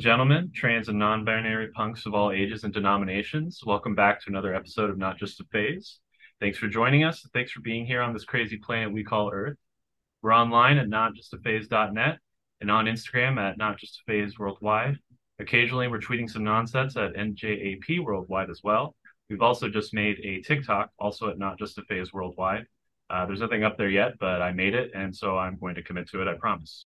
And gentlemen, trans and non binary punks of all ages and denominations, welcome back to another episode of Not Just a Phase. Thanks for joining us. Thanks for being here on this crazy planet we call Earth. We're online at notjustaphase.net and on Instagram at notjustaphase worldwide. Occasionally, we're tweeting some nonsense at NJAP worldwide as well. We've also just made a TikTok, also at Not Just a Phase worldwide. Uh, there's nothing up there yet, but I made it, and so I'm going to commit to it, I promise.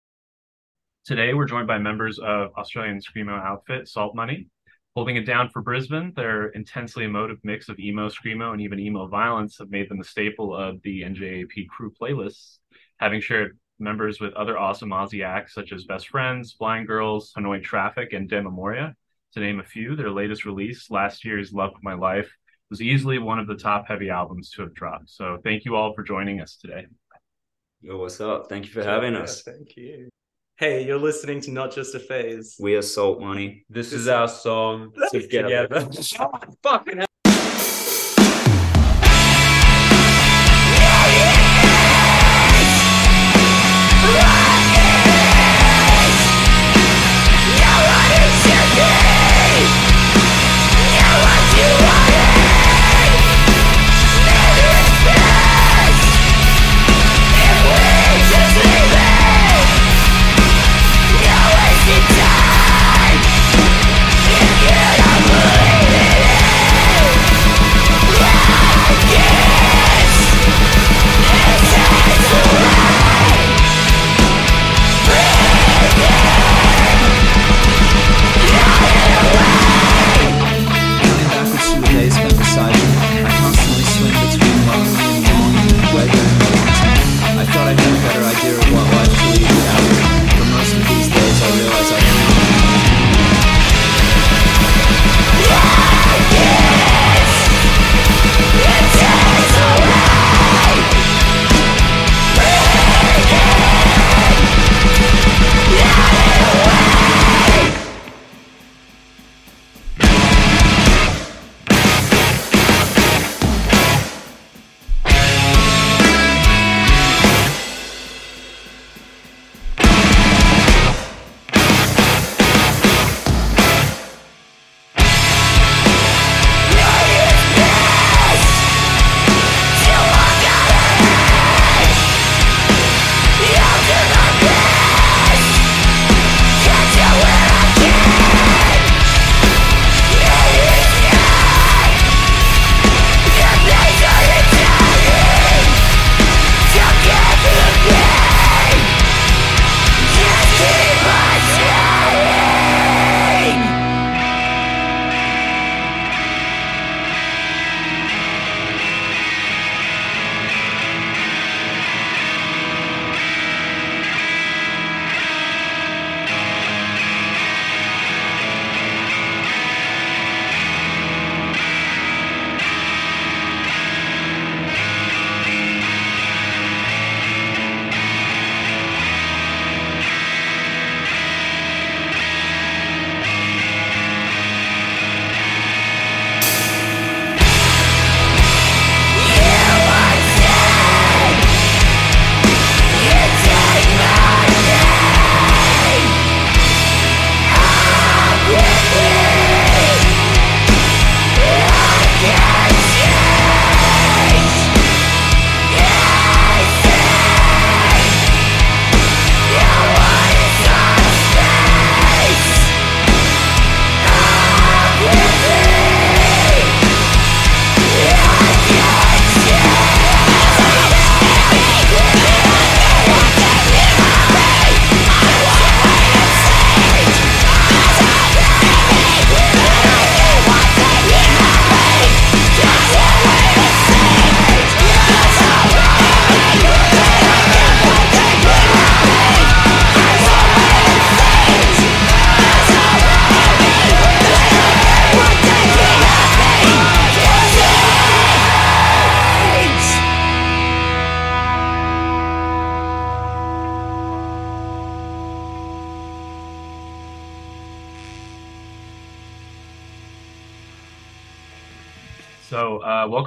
Today, we're joined by members of Australian Screamo outfit, Salt Money. Holding it down for Brisbane, their intensely emotive mix of emo, Screamo, and even emo violence have made them a staple of the NJAP crew playlists, having shared members with other awesome Aussie acts such as Best Friends, Blind Girls, Annoying Traffic, and De Memoria, to name a few. Their latest release, last year's Love of My Life, was easily one of the top heavy albums to have dropped. So thank you all for joining us today. Yo, what's up? Thank you for having Yeah, us. Thank you. Hey, you're listening to Not Just a Phase. We are Salt Money. This is our song Together. together. Fucking hell.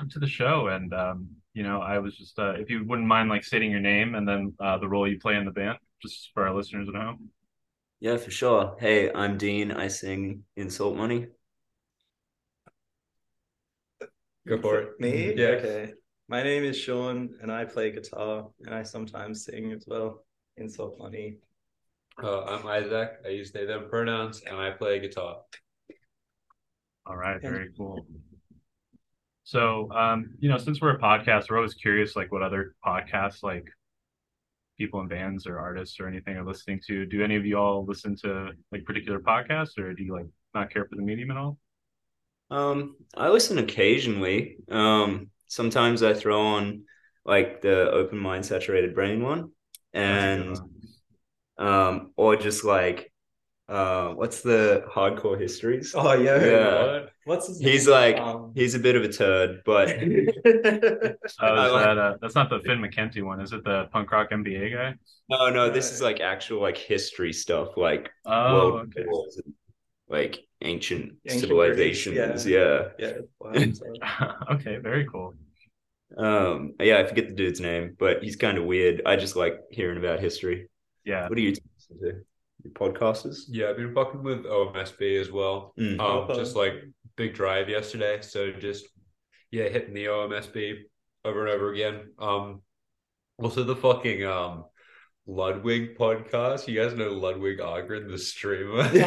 Welcome to the show. And, um, you know, I was just, uh, if you wouldn't mind, like, stating your name and then uh, the role you play in the band, just for our listeners at home. Yeah, for sure. Hey, I'm Dean. I sing in Salt Money. Go for it. Me? Yeah. Okay. My name is Sean, and I play guitar, and I sometimes sing as well in Salt Money. Uh, I'm Isaac. I use they them pronouns and I play guitar. All right, very cool. So, um, you know, since we're a podcast, we're always curious, like, what other podcasts, like, people in bands or artists or anything are listening to. Do any of you all listen to like particular podcasts, or do you like not care for the medium at all? Um, I listen occasionally. Um, sometimes I throw on like the open mind saturated brain one, and um, or just like uh, what's the hardcore histories? Oh yeah. Yeah. What's his He's name? like Um, he's a bit of a turd, but Oh, is that uh, that's not the Finn McKenty one? Is it the punk rock MBA guy? no, no, this is like actual like history stuff, like Oh, world okay. wars and, like ancient, Ancient civilizations. Greece, yeah. yeah. wow, so- okay, very cool. Um, yeah, I forget the dude's name, but he's kind of weird. I just like hearing about history. Yeah. What do you listen to? Your podcasters? Yeah, I've been fucking with OMSB as well. Mm. Um, just like big drive yesterday. So just yeah, hitting the OMSB over and over again. Um, also the fucking um Ludwig podcast. You guys know Ludwig Ahgren, the streamer. Who's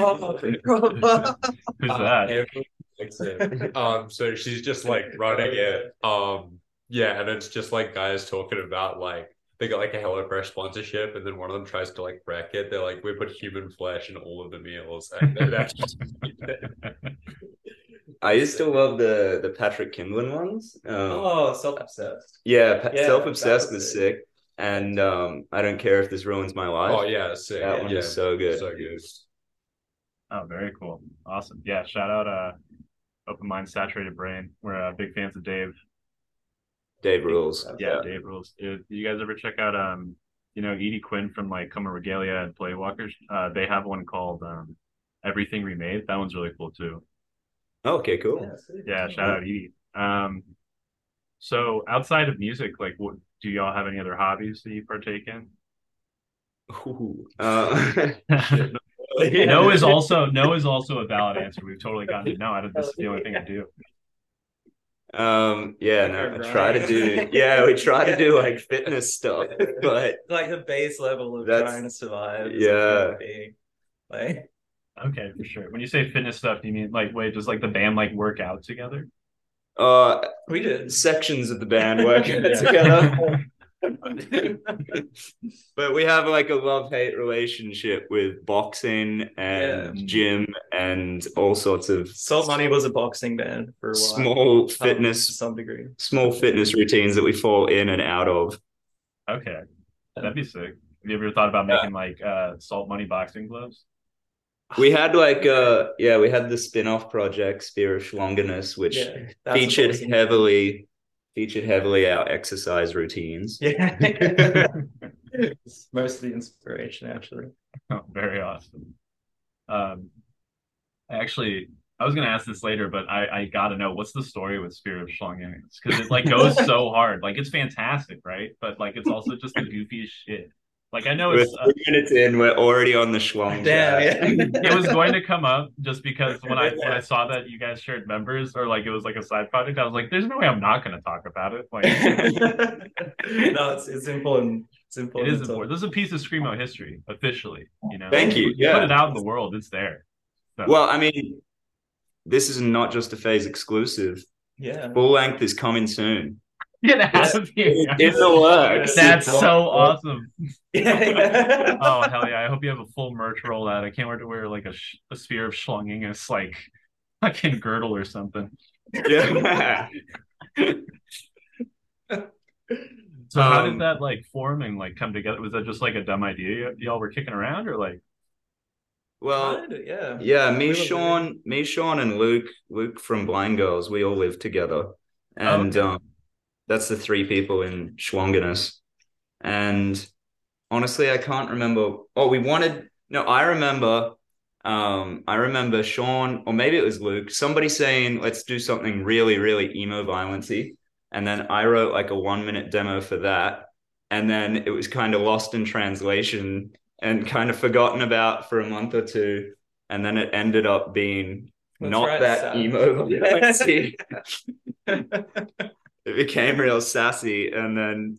Uh, that? everyone. Um, so she's just like running it. Um, yeah, and it's just like guys talking about like they got like a HelloFresh sponsorship, and then one of them tries to like wreck it. They're like, "We put human flesh in all of the meals," and just I used to love the the Patrick Kindlon ones. Um, oh, self-obsessed. yeah, pa- yeah, self obsessed was was sick, and um, I don't care if this ruins my life. oh yeah, sick. that one yeah, is so good. so good. Oh, very cool. Awesome. Yeah, shout out uh Open Mind Saturated Brain. We're uh, big fans of Dave. Dave rules. Yeah, Dave rules. Dude, you guys ever check out um you know Edie Quinn from like Come Regalia and Playwalkers? Uh they have one called um Everything Remade. That one's really cool too. Okay, cool. Yeah. Yeah, shout out Edie. Um so outside of music, like what do y'all have any other hobbies that you partake in? Ooh. Uh, no is also no is also a valid answer. We've totally gotten to know. I don't, this is the only thing I do. Um, yeah, no, Right. I try to do. Yeah, we try to do like fitness stuff, but like the base level of trying to survive. yeah. Like Okay, for sure. When you say fitness stuff, do you mean like wait, does like the band like work out together? uh, we did. sections of the band working Yeah. together. but we have like a love hate relationship with boxing and Yeah. gym and all sorts of Salt Money was a boxing band for a while. small Um, to fitness some degree. small fitness routines that we fall in and out of. Okay, that'd be sick. Have you ever thought about making like uh salt money boxing gloves? We had like uh yeah, we had the spin-off project Spear of Schlonginus, which Yeah, featured heavily featured heavily our exercise routines. Yeah. It's mostly inspiration actually. Oh, very awesome. Um, I actually, I was gonna ask this later, but I I gotta know what's the story with Spirit of Schlonginus because it like goes so hard. Like it's fantastic, right? But like it's also just the goofiest shit. Like I know We're it's uh, minutes in, we're already on the Schlong. Damn, yeah. it was going to come up just because when I when I saw that you guys shared members or like it was like a side project, I was like, "There's no way I'm not going to talk about it." Like, no, it's it's important. It's important. is to talk. important. This is a piece of screamo history officially. You know, Thank you. Put Yeah. it out in the world. It's there. So, Well, I mean, this is not just a phase exclusive. Yeah. Full length is coming soon. Get out of here. In the works. That's so awesome. Yeah. yeah. Oh hell yeah! I hope you have a full merch rollout. I can't wait to wear like a, sh- a sphere of schlonginus, like fucking girdle or something. Yeah. So how Um, did that like form and like come together? Was that just like a dumb idea y- y'all were kicking around, or like? Well, Kinda, yeah. yeah, me, We Sean, me, Sean, and Luke, Luke from Blind Girls, we all live together, and okay. um, that's the three people in Schlonginus. And honestly, I can't remember. Oh, we wanted. No, I remember. Um, I remember Sean, or maybe it was Luke. Somebody saying, "Let's do something really, really emo violency," and then I wrote like a one minute demo for that, and then it was kind of lost in translation. and kind of forgotten about for a month or two. And then it ended up being Let's not write that emo. it became real sassy. And then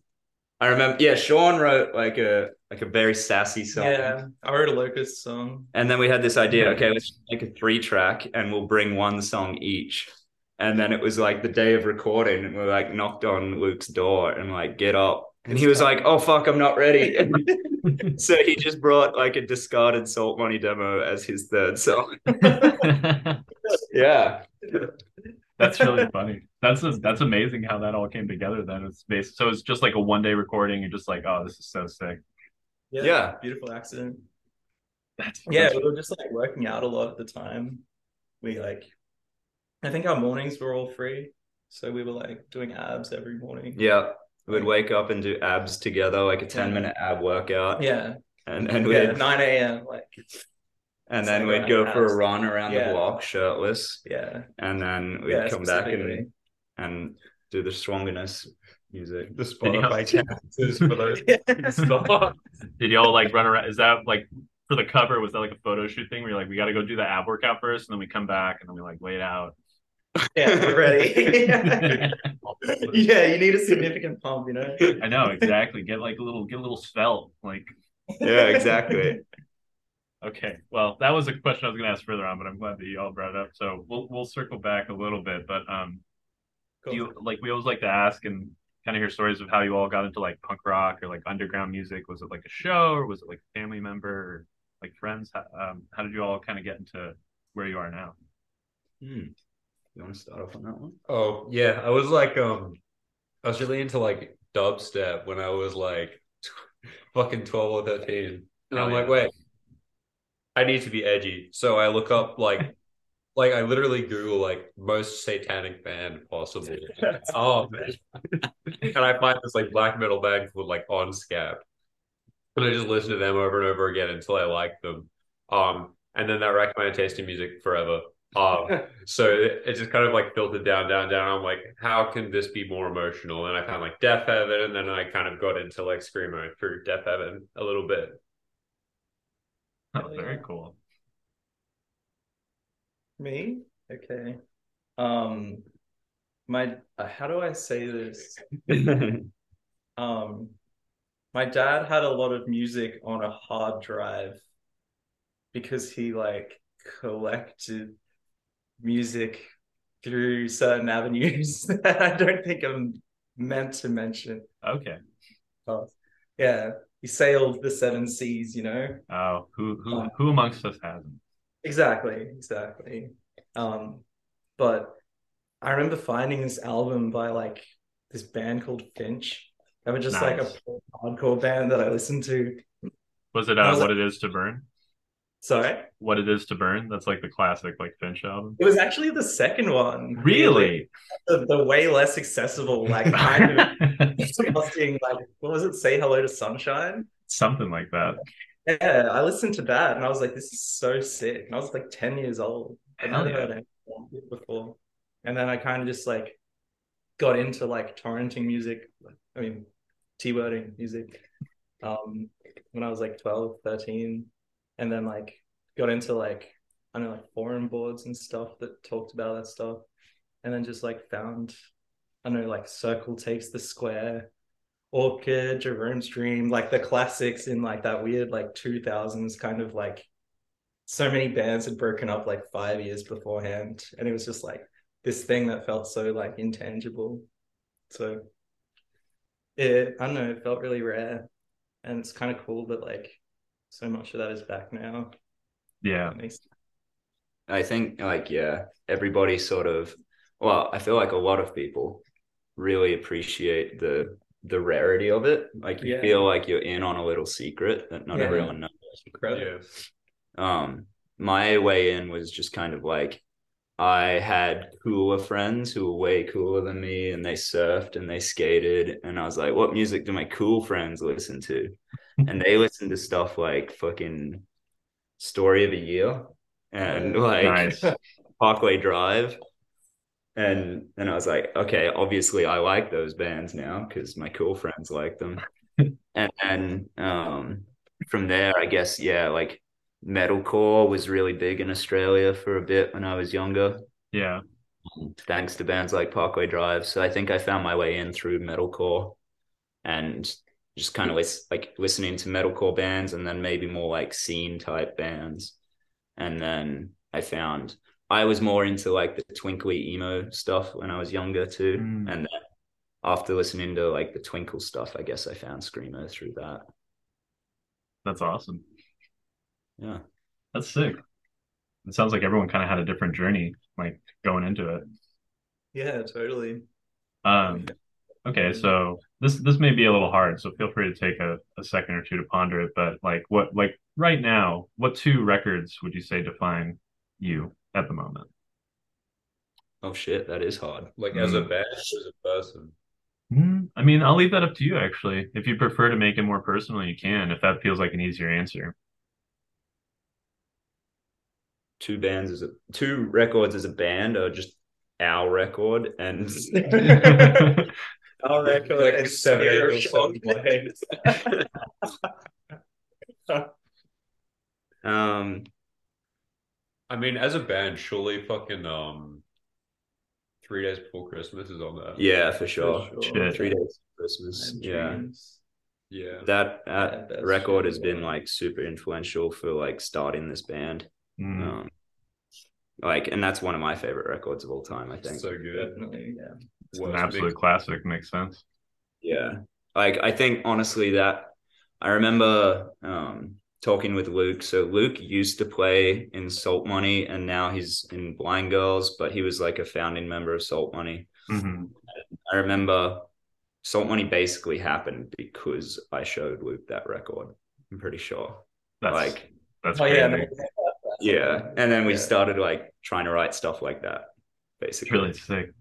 I remember, yeah, Sean wrote like a like a very sassy song. yeah, I wrote a Locust song. And then we had this idea, okay, let's make a three track and we'll bring one song each. And then it was like the day of recording, and we are like knocked on Luke's door and like, get up. And he was like, oh, fuck, I'm not ready. so he just brought like a discarded Salt Money demo as his third song. Yeah. That's really funny. That's that's amazing how that all came together. Then it's based, so it's just like a one day recording. You're just like, oh, this is so sick. Yeah. beautiful accident. That's Yeah, we were just like working out a lot at the time. We like, I think our mornings were all free, so we were like doing abs every morning. Yeah. We'd wake up and do abs together, like a 10 minute ab workout. yeah, And and yeah. we'd Nine a.m. Like, and then So we'd go for a run around Yeah. the block shirtless. yeah, And then we'd yeah. come back and and do the strongest music. The Spotify chances for those Did y'all like run around? Is that like for the cover? Was that like a photo shoot thing where you're like, we got to go do the ab workout first, and then we come back and then we like wait out? yeah, we're ready. yeah, you need a significant pump, you know. I know exactly. Get like a little, get a little svelte. Like, Yeah, exactly. Okay, well, that was a question I was going to ask further on, but I'm glad that you all brought it up. So we'll we'll circle back a little bit, but um, do you like we always like to ask and kind of hear stories of how you all got into like punk rock or like underground music. Was it like a show or was it like a family member or like friends? How, um, how did you all kind of get into where you are now? Hmm. You want to start off on that one? Oh yeah, I was like, um, I was really into like dubstep when I was like fucking twelve or thirteen, and Hell I'm yeah. like, wait, I need to be edgy, so I look up like, like I literally Google like most satanic band possible. oh man, and I find this like black metal band called like Ondskapt, and I just listen to them over and over again until I like them. Um, and then that wrecked my taste in music forever. Um, so it, it just kind of like filtered down, down, down. I'm like, how can this be more emotional? And I found like Deafheaven, and then I kind of got into like screamo through Death Heaven a little bit. Oh, very cool. Me? Okay. Um, my uh, how do I say this? Um, my dad had a lot of music on a hard drive because he like collected music through certain avenues that I don't think I'm meant to mention. Okay. Oh, yeah, he sailed the seven seas, you know. Oh, who who Um, who amongst us hasn't? Exactly, exactly. Um, but I remember finding this album by like this band called Finch. They were just like a hardcore band that I listened to. Was it uh, was what it is to burn? Sorry, What it is to burn? That's like the classic like Finch album. it was actually the second one. Really? the, the way less accessible, like kind of disgusting. Like what was it? Say hello to sunshine. Something like that. Yeah, I listened to that and I was like, this is so sick. And I was like 10 years old. I'd never yeah. heard anything it before. And then I kind of just like got into like torrenting music. I mean, T-wording music. Um, when I was like 12, 13. And then like got into like, I don't know, like forum boards and stuff that talked about that stuff. And then just like found, I don't know, like Circle Takes the Square, Orchid, Jerome's Dream, like the classics in like that weird like 2000s kind of like so many bands had broken up like five years beforehand. And it was just like this thing that felt so like intangible. So it, I don't know, it felt really rare. And it's kind of cool that like so much of that is back now. Yeah. I think like yeah, everybody sort of well, I feel like a lot of people really appreciate the the rarity of it. Like you Yeah. feel like you're in on a little secret that not Yeah. everyone knows. incredible. Yeah. Um my way in was just kind of like I had cooler friends who were way cooler than me and they surfed and they skated and I was like, what music do my cool friends listen to? And they listen to stuff like fucking Story of a Year and like Nice. Parkway Drive. And and I was like, okay, obviously I like those bands now because my cool friends like them. and then um from there, I guess, yeah, like metalcore was really big in Australia for a bit when I was younger, Yeah. thanks to bands like Parkway Drive. So I think I found my way in through metalcore and just kind of lis- like listening to metalcore bands and then maybe more like scene type bands. And then I found I was more into like the twinkly emo stuff when I was younger too. Mm. And then after listening to like the twinkle stuff, I guess I found screamo through that. That's awesome. Yeah. That's sick. It sounds like everyone kind of had a different journey, like going into it. Yeah, totally. Um, okay, so this this may be a little hard, so feel free to take a, a second or two to ponder it. But like, what like right now, what two records would you say define you at the moment? Oh shit, that is hard. Like as a Mm. band, as a person. Hmm, I mean, I'll leave that up to you. Actually, if you prefer to make it more personal, you can. If that feels like an easier answer. Two bands as a two records as a band or just our record and Our record Like is seven, eight Stereo or Shock something. Blade. um I mean, as a band, surely fucking um, three days before Christmas is on there. yeah, for sure. For Shit. Three days of Christmas. Yeah. Yeah. That that that's record true. has been like super influential for like starting this band. Hmm, Um like and that's one of my favorite records of all time, I think. So good. Definitely, yeah. It's an absolute mix. classic. Makes sense. Yeah. Like I think honestly that I remember um talking with Luke. So Luke used to play in Salt Money and now he's in Blind Girls, but he was like a founding member of Salt Money. hmm I remember Salt Money basically happened because I showed Luke that record. I'm pretty sure. That's like that's Oh crazy. yeah, yeah. And then we Yeah. started like trying to write stuff like that. It's Basically. really sick.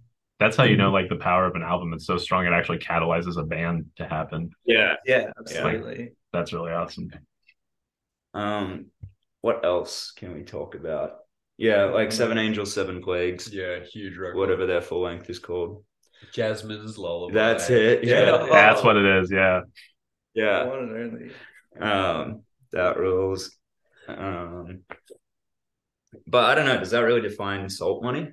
That's how you know like the power of an album. It's so strong it actually catalyzes a band to happen. Yeah. yeah, absolutely. That's really awesome. Um what else can we talk about? Yeah, like Seven Angels, Seven Plagues. Yeah, huge record. whatever their full length is called. Jhazmyne's Lullaby. That's it. Yeah. Yeah. That's what it is. Yeah. Yeah. One and only. Um, that rules. Um, but I don't know. Does that really define salt money?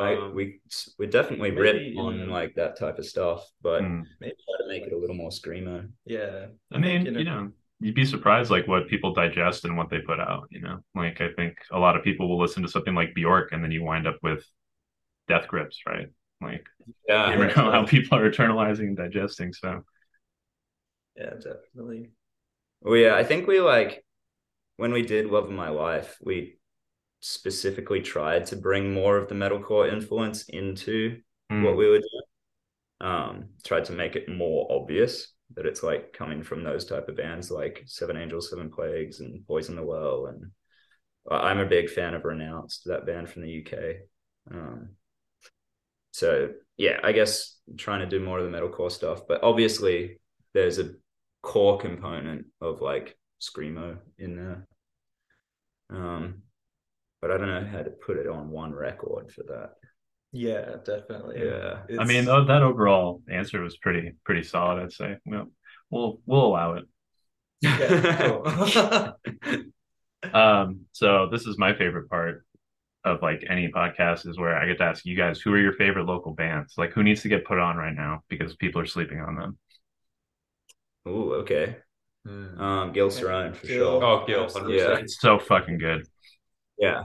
Like, Um, we we definitely maybe, rip yeah. on like that type of stuff, but Hmm. maybe try to make it a little more screamo. Yeah. I mean, you know- you know, you'd be surprised like what people digest and what they put out, you know. Like I think a lot of people will listen to something like Bjork and then you wind up with death grips, right? Like Yeah. you never know how people are internalizing and digesting. So Yeah, definitely. Well, yeah, I think we like when we did Love of My Life, we specifically tried to bring more of the metalcore influence into hmm, what we were doing. Um, tried to make it more obvious that it's like coming from those type of bands like Seven Angels, Seven Plagues, and Poison the Well. And I'm a big fan of Renounced, that band from the UK. Um, so yeah, I guess trying to do more of the metalcore stuff, but obviously there's a core component of like screamo in there. Um, but I don't know how to put it on one record for that. Yeah, definitely. Yeah. I mean, It's- that overall answer was pretty pretty solid, I'd say. Well, we'll we'll allow it. yeah, cool. Um, so this is my favorite part of like any podcast is where I get to ask you guys who are your favorite local bands? Like who needs to get put on right now because people are sleeping on them. Oh, okay. hmm. Um, Gil Cerrone for Gil. sure. Oh, Gil, 100%. Yeah. It's so fucking good. Yeah.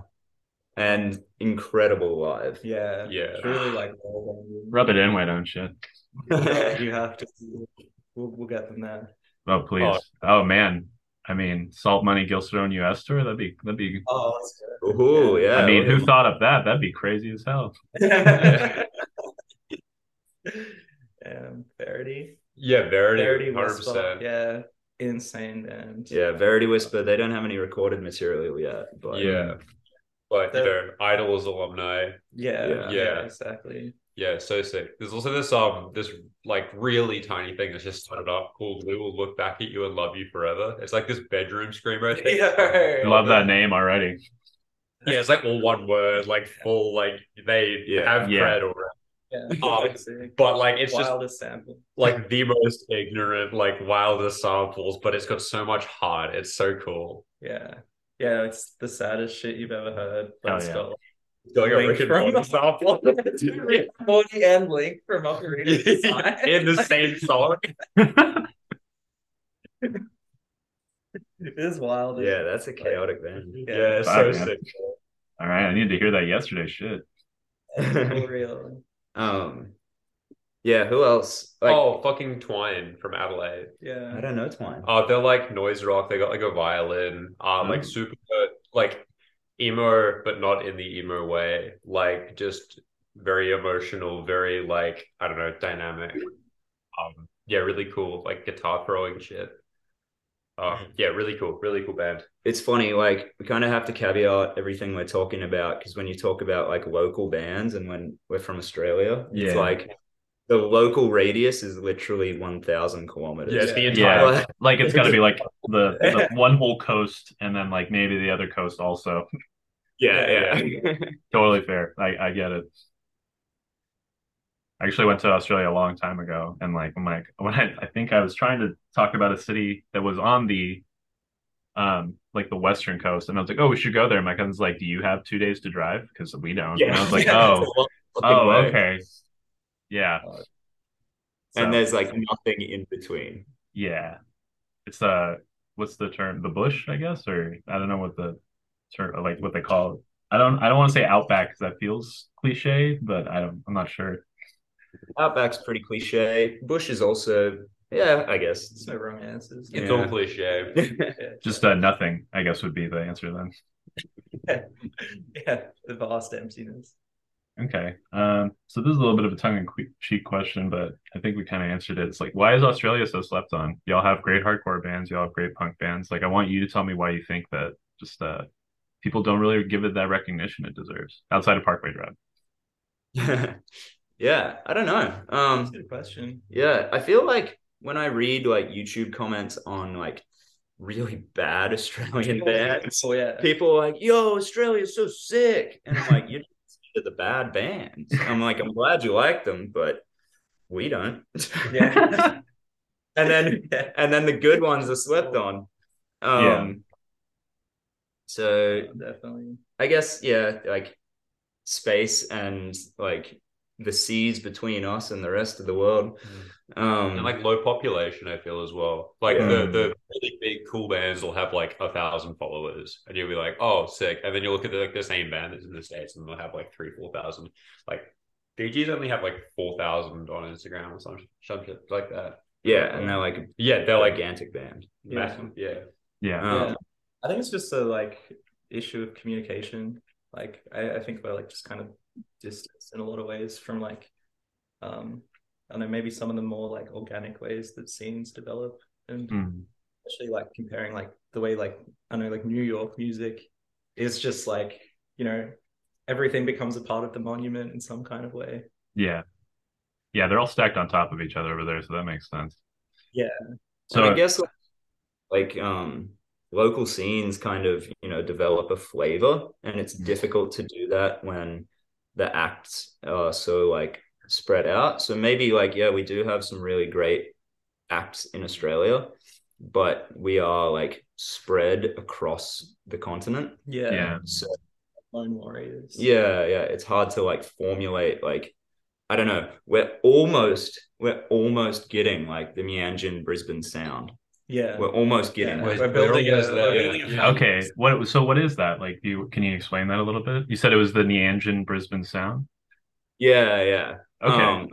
And incredible live. yeah, Yeah. Truly like. Rub it in, why don't you? Yeah, you have to. We'll, we'll get them there. Oh please. Oh, man. I mean, Salt Money Gil Cerrone US tour, that'd be that'd be Oh, that's good. Ooh, yeah. I mean, who thought of that? That'd be crazy as hell. um, Verity. Yeah, Verity, Verity 100%. Yeah, insane band. Yeah, Verity Whisper. They don't have any recorded material yet, but Yeah. But, you The- know, Idols alumni. Yeah, Yeah. yeah, Yeah. exactly. Yeah, so sick. There's also this um this like really tiny thing that's just started up called We Will Look Back at You and Love You Forever. It's like this bedroom screamer thing. Yeah. I love that name already. Yeah, it's like all one word, like full like they Yeah. have Yeah. cred already. Yeah. Um, oh, Sick. But like it's just sample. like the most ignorant, like wildest samples, but it's got so much heart. It's so cool. Yeah. Yeah, it's the saddest shit you've ever heard. But Hell it's yeah. got It's like a Link Rick and from- Morty sample Rick and Morty and Link from Ocarina of Time. in the same song. It is wild. Yeah, that's a chaotic band. Yeah, it's Fuck, so man. sick. All right, I needed to hear that yesterday. Shit. For real. Um, yeah. Who else? Like, oh, fucking Twine from Adelaide. Yeah, I don't know Twine. Oh, they're like noise rock. They got like a violin. Uh, like Mm. super like emo, but not in the emo way. Like just very emotional, very like I don't know, dynamic. Um, yeah, really cool. Like guitar throwing shit. Uh, yeah, really cool, really cool band. It's funny, like we kind of have to caveat everything we're talking about because when you talk about like local bands and when we're from Australia, Yeah. it's like the local radius is literally one thousand kilometers. Yeah, it's the Yeah. entire. Yeah. Like it's got to be like the, the one whole coast and then like maybe the other coast also. yeah, yeah. Totally fair. I, I get it. I actually went to Australia a long time ago, and like when I when I, I think I was trying to talk about a city that was on the um like the western coast, and I was like, oh, we should go there. My cousin's like, do you have two days to drive? Because we don't. And I was like, Yeah, oh, long oh, way. okay, yeah. And So, there's like nothing in between. yeah, it's uh, what's the term? The bush, I guess, or I don't know what the term like what they call it. I don't I don't want to say outback because that feels cliche, but I don't I'm not sure. Outback's pretty cliche. Bush is also, yeah, I guess. There's no wrong answers. It's Yeah. all cliche. Just uh, nothing, I guess, would be the answer then. yeah, the vast emptiness. Okay. Um, so this is a little bit of a tongue-in-cheek question, but I think we kind of answered it. It's like, why is Australia so slept on? Y'all have great hardcore bands, y'all have great punk bands. Like, I want you to tell me why you think that just uh people don't really give it that recognition it deserves outside of Parkway Drive. yeah, I don't know. Um, That's a good question. Yeah, I feel like when I read like YouTube comments on like really bad Australian bands, Oh yeah. people are like, "Yo, Australia's so sick," and I'm like, "You don't the bad bands." I'm like, "I'm glad you like them, but we don't." Yeah. and then yeah. and then the good ones are slept on. Um, Yeah. So Definitely. I guess yeah, like space and like the seas between us and the rest of the world. Um, And like low population, I feel as well. Like Yeah. the the really big cool bands will have like a thousand followers, and you'll be like, "Oh, sick!" And then you look at the, like the same band that's in the states, and they'll have like three, four thousand. Like DGs only have like four thousand on Instagram or some some shit like that. yeah, and they're like Yeah, they're like gigantic band. massive. Yeah, Yeah. Um, Yeah. I think it's just a like issue of communication. Like I, I think we're like just kind of distance in a lot of ways from like um I don't know, maybe some of the more like organic ways that scenes develop and Mm. especially like comparing like the way like I know like New York music is just like, you know, everything becomes a part of the monument in some kind of way. Yeah. Yeah, they're all stacked on top of each other over there, so that makes sense. Yeah. So and I guess like, like um local scenes kind of you know develop a flavor and it's Mhm. difficult to do that when the acts are so like spread out so maybe like yeah we do have some really great acts in australia but we are like spread across the continent Yeah. yeah. so Lone warriors. yeah yeah it's hard to like formulate like i don't know we're almost we're almost getting like the Mianjin Brisbane sound Yeah. we're almost getting Yeah. that. We're building a, We're we're yeah. building a Yeah. Okay. What so what is that? Like you can you explain that a little bit? You said it was the Mianjin Brisbane sound? yeah yeah Okay. Um,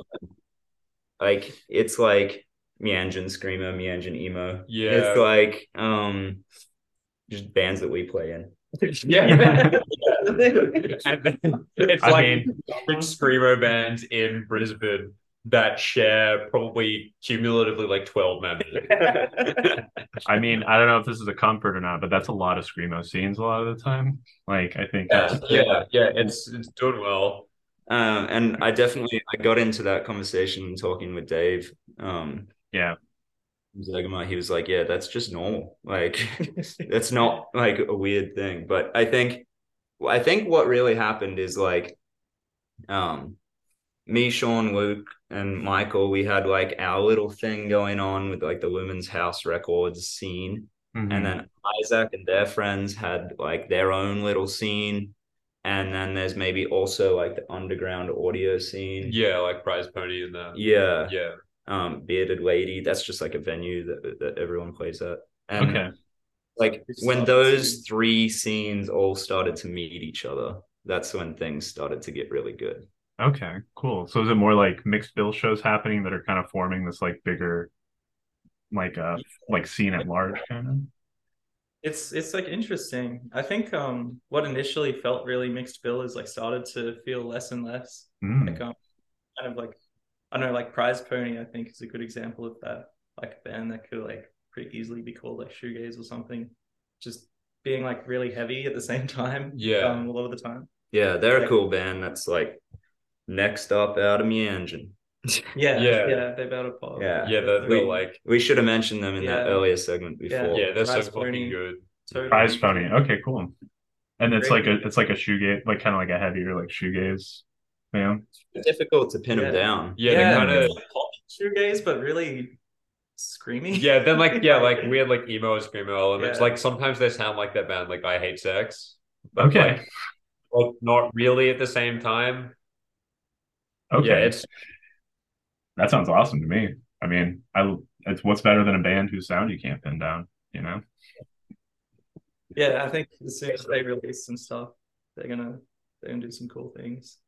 like it's like Mianjin screamer, Mianjin emo. Yeah. It's like um just bands that we play in. yeah. Yeah. and then it's I like mean- big screamo bands in Brisbane that share probably cumulatively like twelve members. I mean, I don't know if this is a comfort or not, but that's a lot of screamo scenes a lot of the time. Like I think yeah, yeah, yeah. It's it's doing well. Um, and I definitely I got into that conversation talking with Dave. Um, yeah. Zegema, he was like, "Yeah, that's just normal. Like, that's not like a weird thing." But I think, I think what really happened is like, um, me, Sean, Luke, and Michael, we had like our little thing going on with like the Lumen House Records scene. Mhm. And then Isaac and their friends had like their own little scene. And then there's maybe also like the underground audio scene. Yeah, like prize pony and that. Yeah. Yeah. Um, Bearded Lady. That's just like a venue that that everyone plays at. And okay. like It's when those three scenes all started to meet each other, that's when things started to get really good. Okay, cool. So is it more like mixed bill shows happening that are kind of forming this like bigger like uh like scene at large kind of? It's it's like interesting. I think um what initially felt really mixed bill is like started to feel less and less. Mm. Like um kind of like I don't know, like Prize Pony, I think is a good example of that. Like a band that could like pretty easily be called like shoegaze or something. Just being like really heavy at the same time. Yeah. Um, a lot of the time. Yeah, they're a cool band that's like next up out of Mianjin. Yeah, Yeah. yeah, they're about pop. Yeah. Yeah, they're, We- they're like we should have mentioned them in that earlier segment before. yeah, they're so Prize fucking Pony. good. Totally. Prize pony. Okay, cool. And it's Great. like a it's like a shoegaze like kind of like a heavier like shoegaze band. It's difficult to pin Yeah. them down. Yeah, Yeah, kind of like pop shoegaze, but really screaming. Yeah, then like yeah, like we had like emo and screamo elements. Yeah. Like sometimes they sound like that band like I Hate Sex. But Okay. like, like not really at the same time. Okay. Yeah, it's that sounds awesome to me. I mean, I it's what's better than a band whose sound you can't pin down, you know? Yeah, I think as soon as they release some stuff, they're gonna they're gonna do some cool things.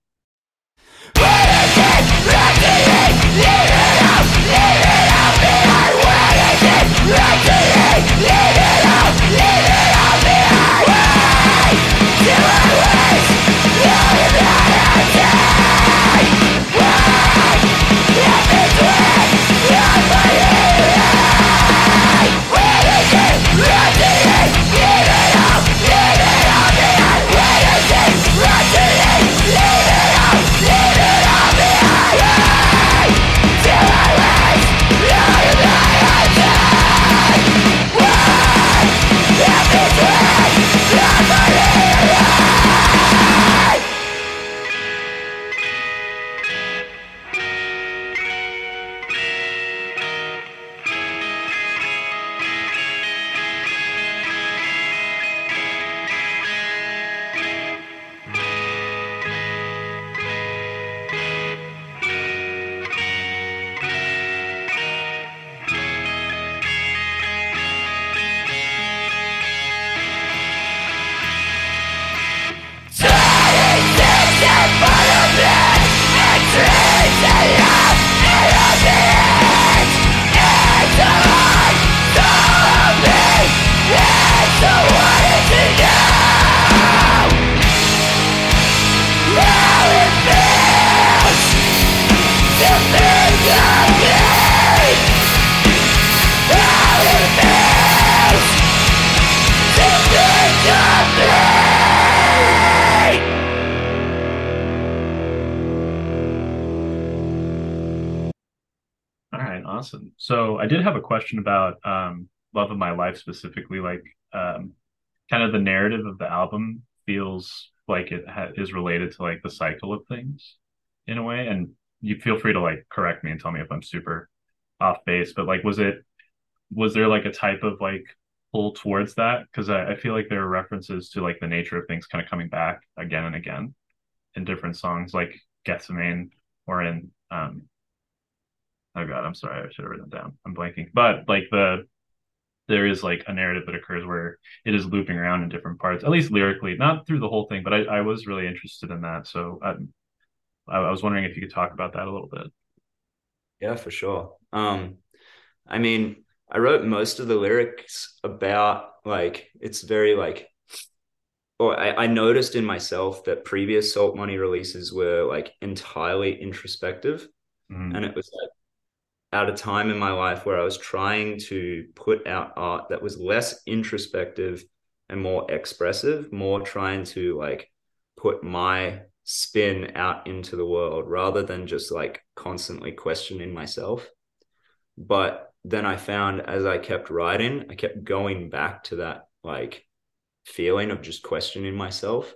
Question about um Love of My Life specifically, like um kind of the narrative of the album feels like it ha is related to like the cycle of things in a way. And you feel free to like correct me and tell me if I'm super off base, but like was it was there like a type of like pull towards that? Because I, I feel like there are references to like the nature of things kind of coming back again and again in different songs, like Gethsemane or in um oh god, I'm sorry, I should have written it down. I'm blanking. But like the there is like a narrative that occurs where it is looping around in different parts, at least lyrically, not through the whole thing, but I, I was really interested in that. So um, I, I was wondering if you could talk about that a little bit. Yeah, for sure. Um, I mean, I wrote most of the lyrics about like it's very like or I, I noticed in myself that previous Salt Money releases were like entirely introspective. Mm. And it was like at a time in my life where I was trying to put out art that was less introspective and more expressive, more trying to like put my spin out into the world rather than just like constantly questioning myself. But then I found as I kept writing, I kept going back to that like feeling of just questioning myself.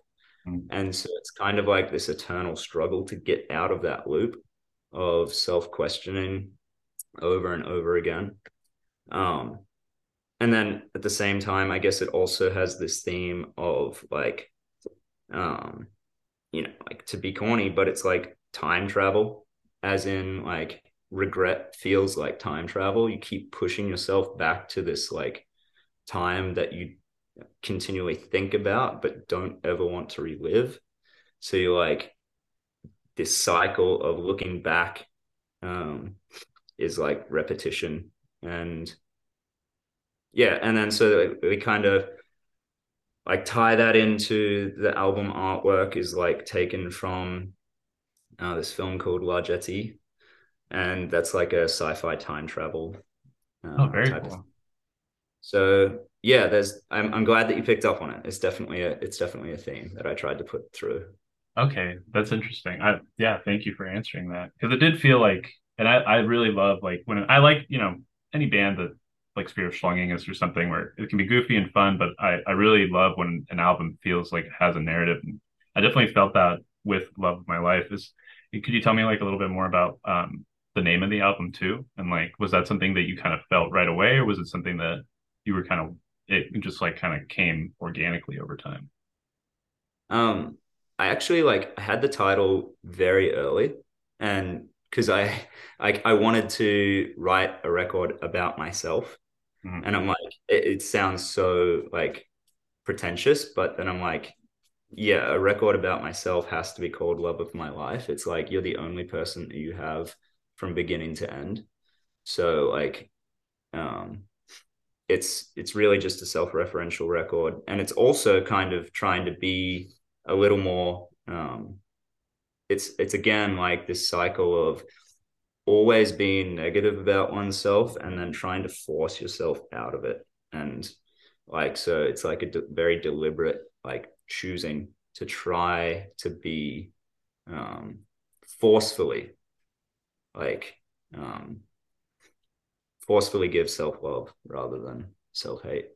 Mm. And so it's kind of like this eternal struggle to get out of that loop of self questioning over and over again. Um, and then at the same time, I guess it also has this theme of like, um, you know, like to be corny, but it's like time travel, as in like regret feels like time travel. You keep pushing yourself back to this like time that you continually think about but don't ever want to relive. So you're like this cycle of looking back um, is like repetition and yeah, and then so we kind of like tie that into the album artwork is like taken from uh, this film called La Jetée, and that's like a sci-fi time travel. Uh, oh, very cool. Of... So yeah, there's. I'm I'm glad that you picked up on it. It's definitely a it's definitely a theme that I tried to put through. Okay, that's interesting. I yeah, thank you for answering that because it did feel like, and I I really love like when I like you know any band that like Spirit of Schlonginus or something where it can be goofy and fun, but I I really love when an album feels like it has a narrative. And I definitely felt that with Love of My Life. Is could you tell me like a little bit more about um the name of the album too? And like was that something that you kind of felt right away, or was it something that you were kind of it just like kind of came organically over time? Um, I actually like I had the title very early, and because I like I wanted to write a record about myself, mm-hmm. and I'm like it, it sounds so like pretentious, but then I'm like, yeah, a record about myself has to be called Love of My Life. It's like you're the only person that you have from beginning to end. So like um it's it's really just a self-referential record and it's also kind of trying to be a little more um it's it's again like this cycle of always being negative about oneself and then trying to force yourself out of it. And like so it's like a de- very deliberate like choosing to try to be um forcefully like um forcefully give self-love rather than self-hate.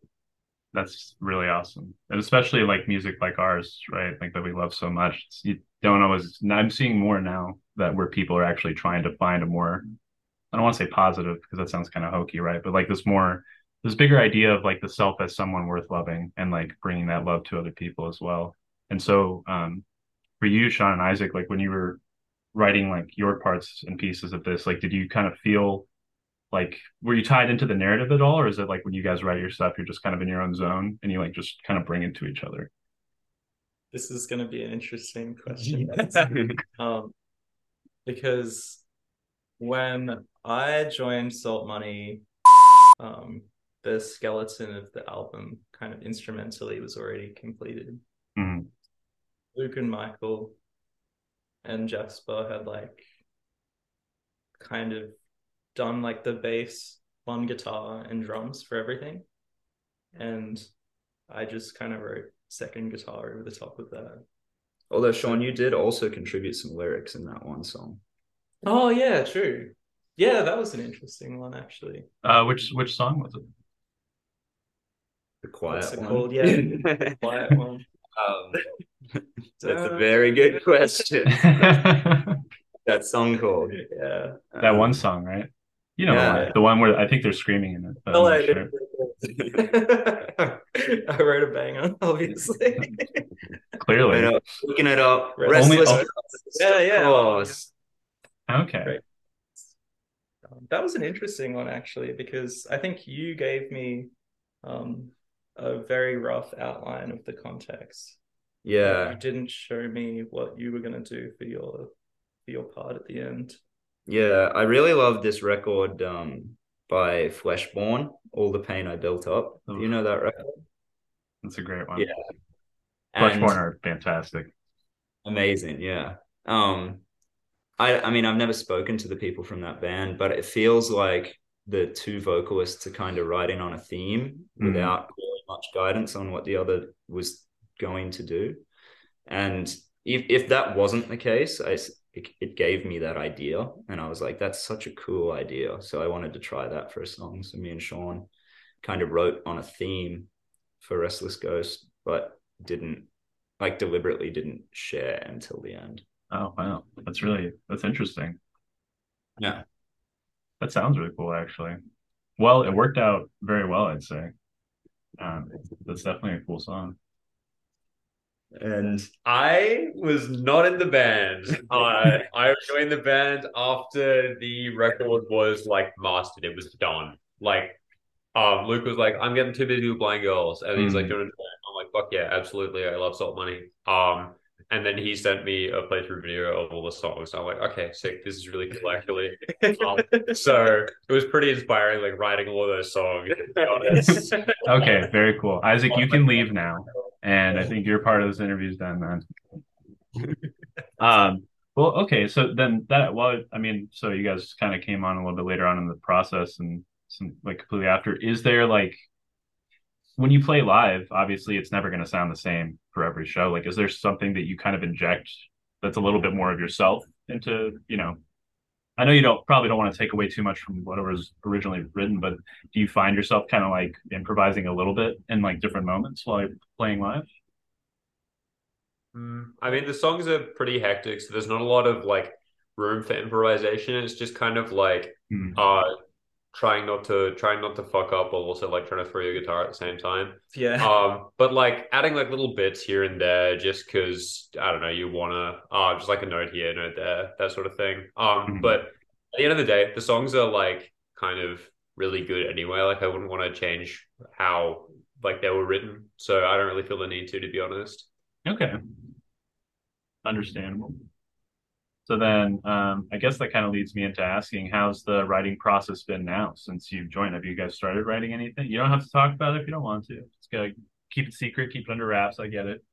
That's really awesome. And especially like music like ours right like that we love so much don't always i'm seeing more now that where people are actually trying to find a more i don't want to say positive because that sounds kind of hokey right? But like this more this bigger idea of like the self as someone worth loving and like bringing that love to other people as well. And so um for you sean and isaac like when you were writing like your parts and pieces of this like did you kind of feel like were you tied into the narrative at all? Or is it like when you guys write your stuff you're just kind of in your own zone and you like just kind of bring it to each other this is going to be an interesting question um, because when i joined salt money um, the skeleton of the album kind of instrumentally was already completed mm-hmm. luke and michael and jasper had like kind of done like the bass, one guitar, and drums for everything. And I just kind of wrote second guitar over the top of that. Although Sean, you did also contribute some lyrics in that one song. Oh yeah, true. Yeah, that was an interesting one actually. Uh, which which song was it? The quiet What's one. Called? Yeah, quiet one. Um, that's a very good question. that song called? Yeah, that um, one song, right? You know, yeah. the one where I think they're screaming in it. Oh, I, wrote a banger, obviously. Clearly, looking it up. Restless. Only, yeah, yeah. Okay. Great. That was an interesting one actually, because I think you gave me um, a very rough outline of the context. Yeah. You didn't show me what you were going to do for your for your part at the end. Yeah, I really love this record um, by Fleshborn, All the Pain I Built Up. Do you know that record? That's a great one. Yeah. Fleshborn are fantastic. Amazing, yeah. Um I I mean I've never spoken to the people from that band, but it feels like the two vocalists are kind of writing on a theme mm. without really much guidance on what the other was going to do. And if if that wasn't the case, I it, it gave me that idea and i was like that's such a cool idea so i wanted to try that for a song so me and sean kind of wrote on a theme for restless ghost but didn't like deliberately didn't share until the end. Oh wow, that's really that's interesting. Yeah. That sounds really cool, actually. Well, it worked out very well, I'd say. Um, that's definitely a cool song. And I was not in the band. Uh, I joined the band after the record was like mastered. It was done. Like, um, Luke was like, "I'm getting too busy with blind girls," and he's like, Mm. "Do you want to join?" I'm like, "Fuck yeah, absolutely! I love Salt Money." Um, and then he sent me a playthrough video of all the songs. I'm like, "Okay, sick. This is really cool, actually." Um, so it was pretty inspiring, like writing all those songs. To be honest. Okay, very cool. Isaac, you can leave now. And I think your part of this interview is done then. Um, well, okay, so then that well, I mean, so you guys kind of came on a little bit later on in the process and like completely after. Is there like when you play live, obviously it's never gonna sound the same for every show. Like, is there something that you kind of inject that's a little bit more of yourself into, you know, I know you don't probably don't want to take away too much from whatever was originally written, but do you find yourself kind of like improvising a little bit in like different moments while you're playing live? Mm, I mean, the songs are pretty hectic, so there's not a lot of like room for improvisation. It's just kind of like Hmm. uh trying not to trying not to fuck up, but also like trying to throw your guitar at the same time. Yeah. Um, but like adding like little bits here and there, just because I don't know, you wanna uh just like a note here, note there, that sort of thing. Um, Mhm. but at the end of the day, the songs are like kind of really good anyway. Like I wouldn't want to change how like they were written, so I don't really feel the need to, to be honest. Okay. Understandable. So then, um, I guess that kind of leads me into asking, how's the writing process been now since you've joined? Have you guys started writing anything? You don't have to talk about it if you don't want to. Just gotta keep it secret, keep it under wraps. I get it.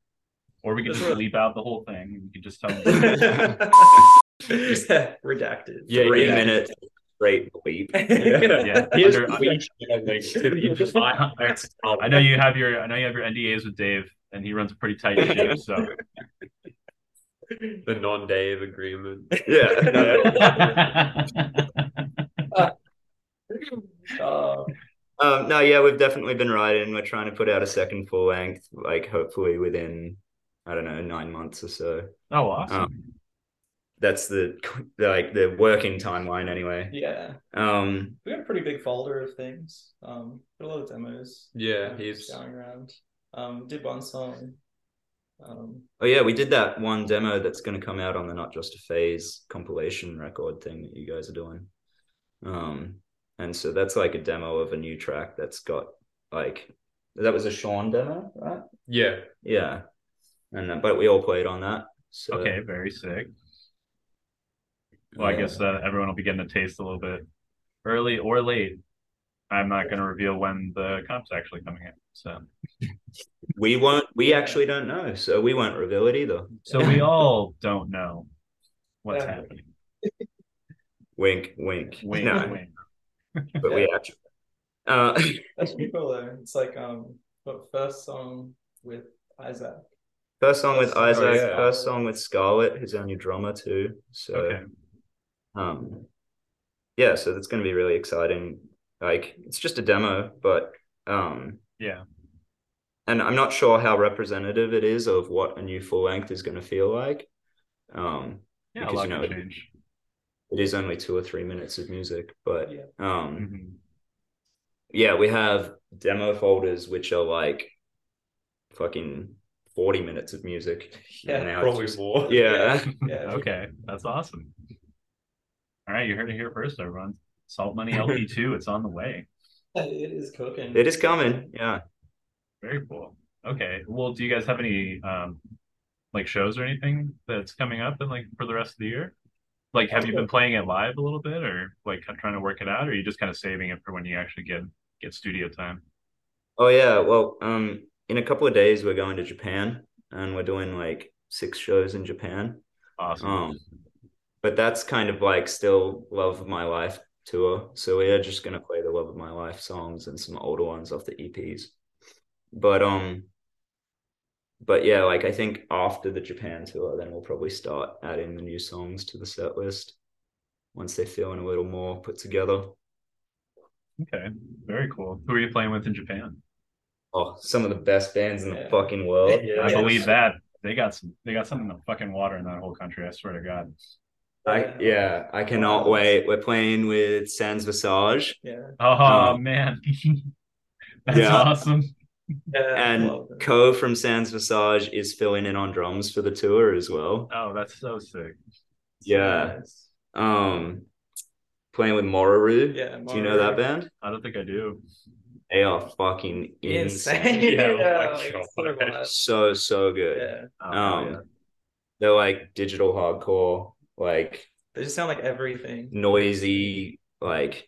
Or we could just leap out the whole thing and you could just tell me. Redacted. Yeah, three yeah. minutes straight bleep. Yeah, Here's under- bleach, I think, to the entire- I know you have your I know you have your NDAs with Dave, and he runs a pretty tight ship. So the non-Dave agreement. Yeah. Um, no, yeah, we've definitely been writing. We're trying to put out a second full length, like hopefully within, I don't know, nine months or so. oh, awesome. Um, that's the like the working timeline anyway. yeah. Um, We got a pretty big folder of things. Um, got a lot of demos. Yeah, he's going around. Um, did one song. Um, oh yeah, we did that one demo that's going to come out on the Not Just a Phase compilation record thing that you guys are doing. Um, and so that's like a demo of a new track that's got like that was a Sean demo, right? yeah. Yeah, and uh, but we all played on that. So Okay, very sick. Well, I guess uh, everyone will be getting a taste a little bit early or late. I'm not going to reveal when the comp's actually coming in. So, we won't. We actually don't know, so we won't reveal it either. so we all don't know what's Yeah. happening. Wink, wink. Wink, no, wink. but we actually. Uh, that's pretty cool though. It's like um, what first song with Isaac. first song with Oh, Isaac. yeah. First song with Scarlett, who's our new drummer too. So, Okay. um, yeah, so that's going to be really exciting. Like, it's just a demo, but um, Yeah. and I'm not sure how representative it is of what a new full length is going to feel like. Um, Yeah, a Because, lot you know, can change. it is only two or three minutes of music, but Yeah. um, Mhm. yeah, we have demo folders which are like fucking 40 minutes of music. Yeah, now it's Probably just- more. Yeah. Yeah. Okay, that's awesome. All right, you heard it here first, everyone. Salt Money LP2, it's on the way. It is cooking. It is coming. Yeah. Very cool. Okay. Well, do you guys have any um like shows or anything that's coming up and like for the rest of the year? Like have you been playing it live a little bit or like trying to work it out or are you just kind of saving it for when you actually get get studio time? Oh yeah. Well, um, in a couple of days we're going to Japan and we're doing like six shows in Japan. Awesome. Um, but that's kind of like still Love of My Life tour. So we are just gonna play the Love of My Life songs and some older ones off the EPs. But um but yeah, like I think after the Japan tour, then we'll probably start adding the new songs to the set list once they're feeling a little more put together. Okay. Very cool. Who are you playing with in Japan? Oh, some of the best bands in the Yeah. fucking world. Yeah. I believe that. they got some they got something in the fucking water in that whole country. I swear to God. I yeah, I cannot wait. We're playing with Sans Visage Yeah. Oh Um, man, that's yeah. awesome. Yeah. and. Co from Sans Visage is filling in on drums for the tour as well. Oh, that's so sick. Yeah. Nice. Um playing with Moraru. Yeah. Do you know that band? I don't think I do. They are fucking insane. Insane. Yeah, oh like, so. So so good. Yeah. Oh, Um yeah. they're like digital hardcore, like They just sound like everything. noisy, like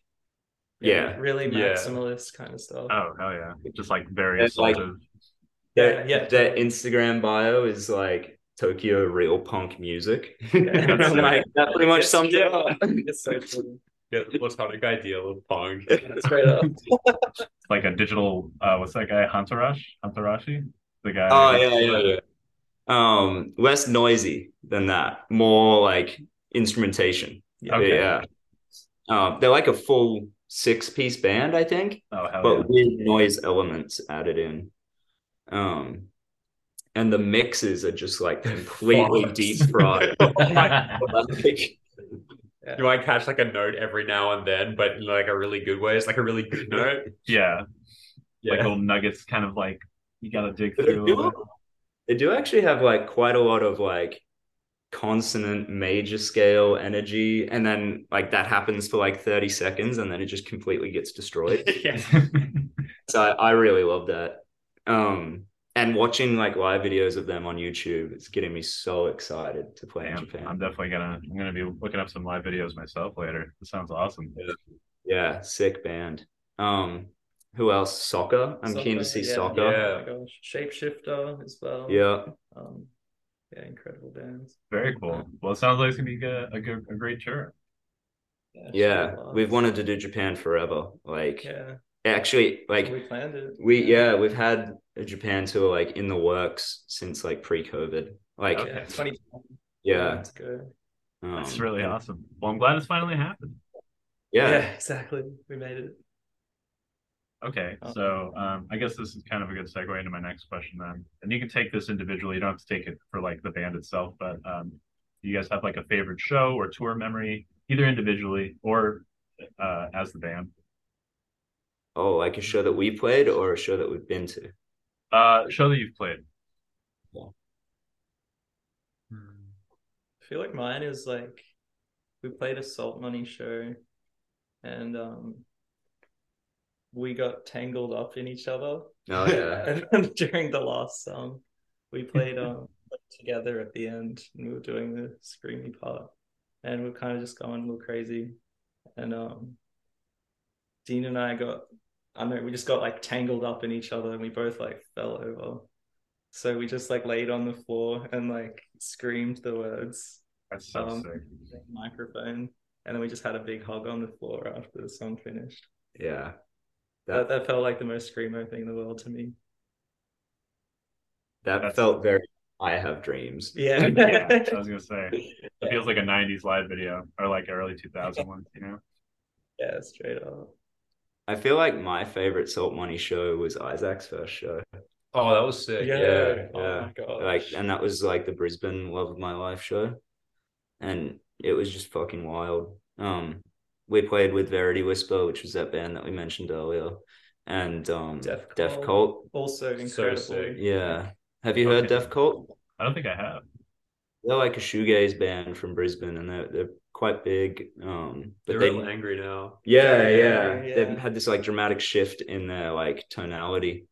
Yeah. Really Yeah. maximalist kind of stuff. Oh hell yeah! Just like very It's like- assaultive. their, Yeah, yeah. their Instagram bio is like Tokyo real punk music. Yeah. And like, that pretty much It's- sums it up. It's so true. Yeah, the platonic ideal of punk. Straight up. like a digital. Uh, what's that guy? Hantarash? Hantarashi? The guy. Oh yeah, yeah, yeah. Um, less noisy than that, more like instrumentation. Okay. Yeah. Um, they're like a full six-piece band, I think, Oh hell but yeah! with noise elements added in. Um, and the mixes are just like completely deep fried. Like, You might catch like a note every now and then, but in like a really good way. It's like a really good note. yeah, like Yeah. little nuggets, kind of like you gotta dig through they do actually have like quite a lot of like consonant major scale energy, and then like that happens for like 30 seconds and then it just completely gets destroyed. yeah. So I, I really love that. Um and watching like live videos of them on YouTube, it's getting me so excited to play in Japan. I'm definitely gonna I'm gonna be looking up some live videos myself later. This sounds awesome. Yeah, sick band. Um who else? Soccer. I'm keen to see yeah. soccer. Oh my gosh. Shapeshifter as well. Yeah. Um, yeah, incredible bands. Very cool. Well, it sounds like it's gonna be a, a good a great tour. Yeah. sure We've wanted to do Japan forever. Like Yeah. actually like we planned it. We yeah, we've had a Japan tour like in the works since like pre-COVID. Like Okay. Yeah, 2020. yeah, Let's go. um, That's really awesome. Well, I'm glad it's finally happened. Yeah, Yeah, exactly. We made it. Okay, Oh. so um, I guess this is kind of a good segue into my next question then. And you can take this individually. You don't have to take it for like the band itself, but um, do you guys have like a favorite show or tour memory, either individually or uh, as the band? Oh, like a show that we played or a show that we've been to. Uh, show that you've played. Yeah. I feel like mine is like we played a Salt Money show and um we got tangled up in each other. Oh yeah, and during the last song we played um together at the end and we were doing the screamy part. And we are kind of just going a little crazy. And um Dean and I got I know we just got like tangled up in each other and we both like fell over. So we just like laid on the floor and like screamed the words That's so Um, microphone. And then we just had a big hug on the floor after the song finished. Yeah. That, That that felt like the most screamo thing in the world to me that That's- felt very. I have dreams. yeah yeah, I was gonna say it feels like a '90s live video or like early 2000 one. You know? yeah straight up I feel like my favorite Salt Money show was Isaac's first show. Oh, that was sick. yeah, yeah, oh yeah. my god Like, and that was like the Brisbane Love of My Life show, and it was just fucking wild. Um, we played with Verity Whisper, which was that band that we mentioned earlier, and um, Death Death Cult. Cult. also So incredible sick. Yeah. Have you heard Okay. Death Cult? I don't think I have. They're like a shoegaze band from Brisbane, and they're they're quite big. Um, but They're they, real angry now. yeah, Yeah, yeah, yeah. they've had this like dramatic shift in their like tonality,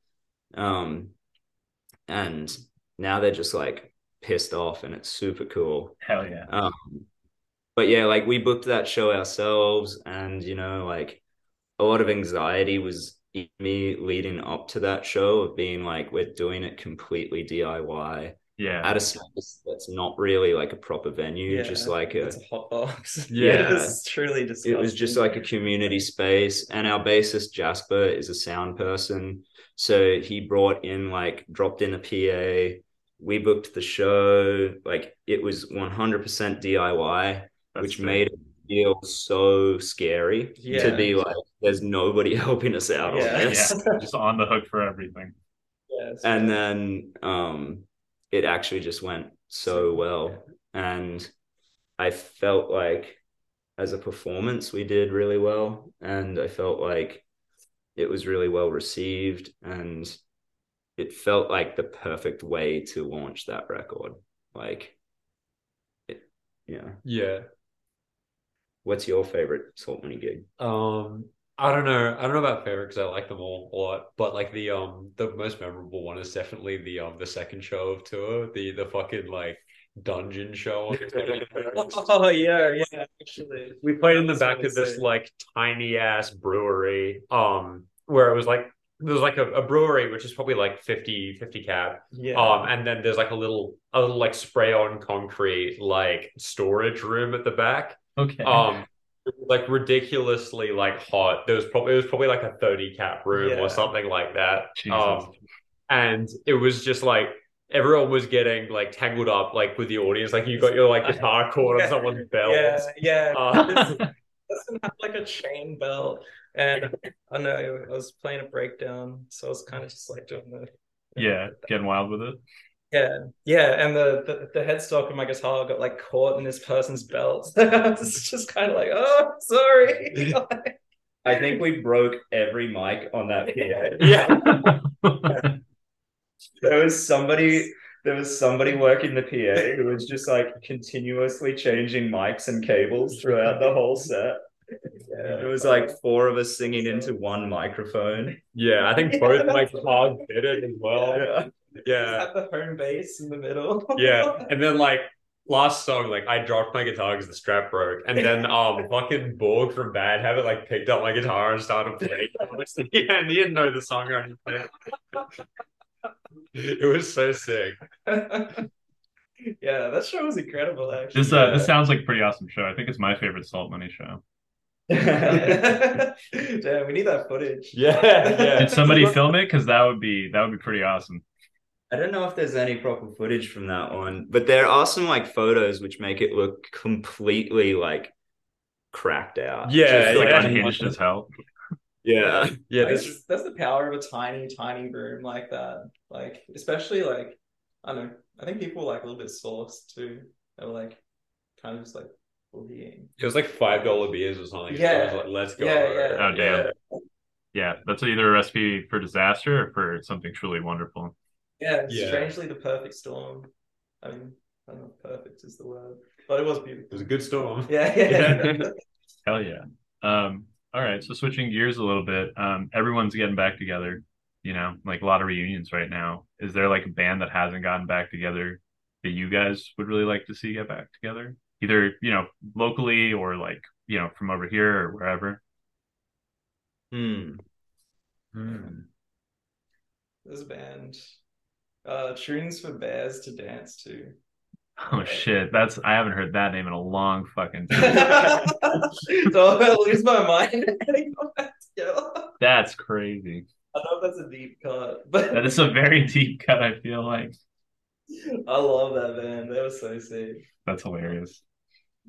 um, and now they're just like pissed off, and it's super cool. Hell yeah. Um, but yeah, like we booked that show ourselves, and you know, like a lot of anxiety was in me leading up to that show of being like, we're doing it completely DIY Yeah. at a space that's not really like a proper venue, yeah just like a it's a hot box. Yeah. it's truly disgusting it was just like a community space and our bassist jasper is a sound person. So he brought in like dropped in a pa we booked the show. Like it was 100% diy That's which sick. made it feel so scary Yeah. to be like there's nobody helping us out Yeah. on this yeah, just on the hook for everything. yes and then um it actually just went so well. And I felt like as a performance, we did really well. And I felt like it was really well received. And it felt like the perfect way to launch that record. Like, it, yeah. Yeah. What's your favorite Salt Money gig? Um, I don't know. I don't know about favorite because I like them all a lot, but like the um the most memorable one is definitely the um the second show of tour, the the fucking like dungeon show. Oh yeah, yeah. Actually, we played in the That's back of this sick. like tiny ass brewery, um, where it was like there was like a, a brewery which is probably like 50 50 cap yeah. um and then there's like a little a little like spray on concrete like storage room at the back Okay. um like ridiculously like hot there was probably it was probably like a 30 cap room Yeah. or something like that Jesus. um and it was just like everyone was getting like tangled up like with the audience like you got your like guitar cord on someone's belt Yeah, yeah. Uh, doesn't have like a chain belt, and I know I was playing a breakdown, so I was kind of just like doing the yeah, getting wild with it. Yeah, yeah, and the the, the headstock of my guitar got like caught in this person's belt. it's just kind of like, oh, sorry. I think we broke every mic on that PA. yeah There was somebody there was somebody working the PA who was just like continuously changing mics and cables throughout the whole set. It was like four of us singing into one microphone. yeah i think both my guitars did it as well Yeah. Yeah At the home base in the middle. Yeah, and then like last song, like I dropped my guitar because the strap broke, and then um fucking Borg from Bad Habit like picked up my guitar and started playing. yeah, and he didn't know the song or anything. It was so sick. yeah, that show was incredible. Actually, This uh, this sounds like a pretty awesome show. I think it's my favorite Salt Money show. Damn, we need that footage. Yeah, yeah. Did somebody film it? Because that would be that would be pretty awesome. I don't know if there's any proper footage from that one, but there are some like photos which make it look completely like cracked out. Yeah, It's like yeah. unhinged as hell. Yeah. Yeah, Like, this that's the power of a tiny, tiny room like that. Like, especially like, I don't know. I think people were like a little bit sauced too. They were like, kind of just like bullying. it was like five dollar beers or something. So I Yeah. was like, let's go. Yeah, yeah. Oh, damn. Yeah, that's either a recipe for disaster or for something truly wonderful. Yeah, Yeah. strangely the perfect storm. I mean, I don't know if perfect is the word, but it was beautiful. It was a good storm. Yeah, yeah. Hell yeah. Um, all right, so switching gears a little bit. Um, everyone's getting back together, you know, like a lot of reunions right now. Is there like a band that hasn't gotten back together that you guys would really like to see get back together? Either, you know, locally or like, you know, from over here or wherever. Hmm. There's a band. Uh, tunes for bears to dance to. Oh shit, that's I haven't heard that name in a long fucking time. so I lose my mind. That's crazy. I know that's a deep cut, but That is a very deep cut, I feel like. I love that band. They were so sick. That's hilarious.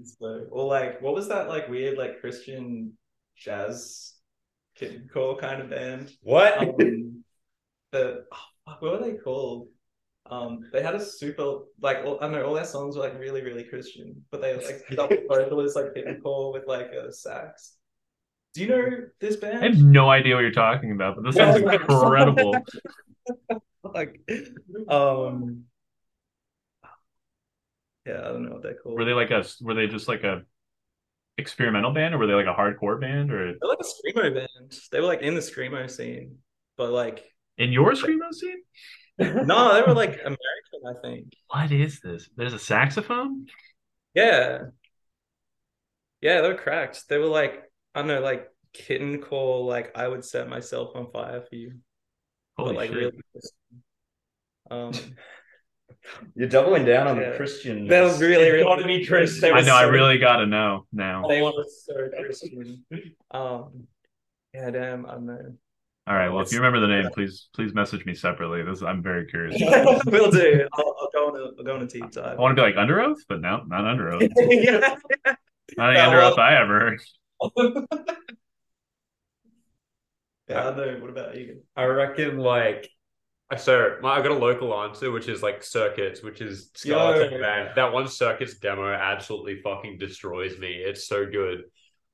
So, or like, what was that like weird like Christian jazz kid core kind of band? What? Um, the oh, fuck, what were they called? Um, they had a super like all, I don't know all their songs were like really really Christian, but they like double vocalist like hidden core with like a sax. Do you know this band? I have no idea what you're talking about, but this sounds incredible. like, um, yeah, I don't know what they're called. Were they like a were they just like a experimental band or were they like a hardcore band or They're like a screamo band. They were like in the screamo scene, but like in your screamo scene? no, they were like American, I think. What is this? There's a saxophone? Yeah, yeah, they were cracked. They were like I don't know, like kitten call, Like I would set myself on fire for you, Holy but like shit. really. Um, You're doubling down on Yeah. the Christian. that was really, really gotta be Chris. I know, I really gotta know now. They were so Christian. Um, yeah, damn, I don't know. All right, well if you remember the name, please please message me separately. This I'm very curious. We'll do. I'll, I'll go on a I'll go on a deep dive. I want to be like under oath, but no, not under oath. yeah. Not any Yeah, under well- oath I ever heard. yeah, I know. What about you? I reckon like So my, I got a local answer, which is like Circuits, which is Skeleton Band. That one Circuits demo absolutely fucking destroys me. It's so good.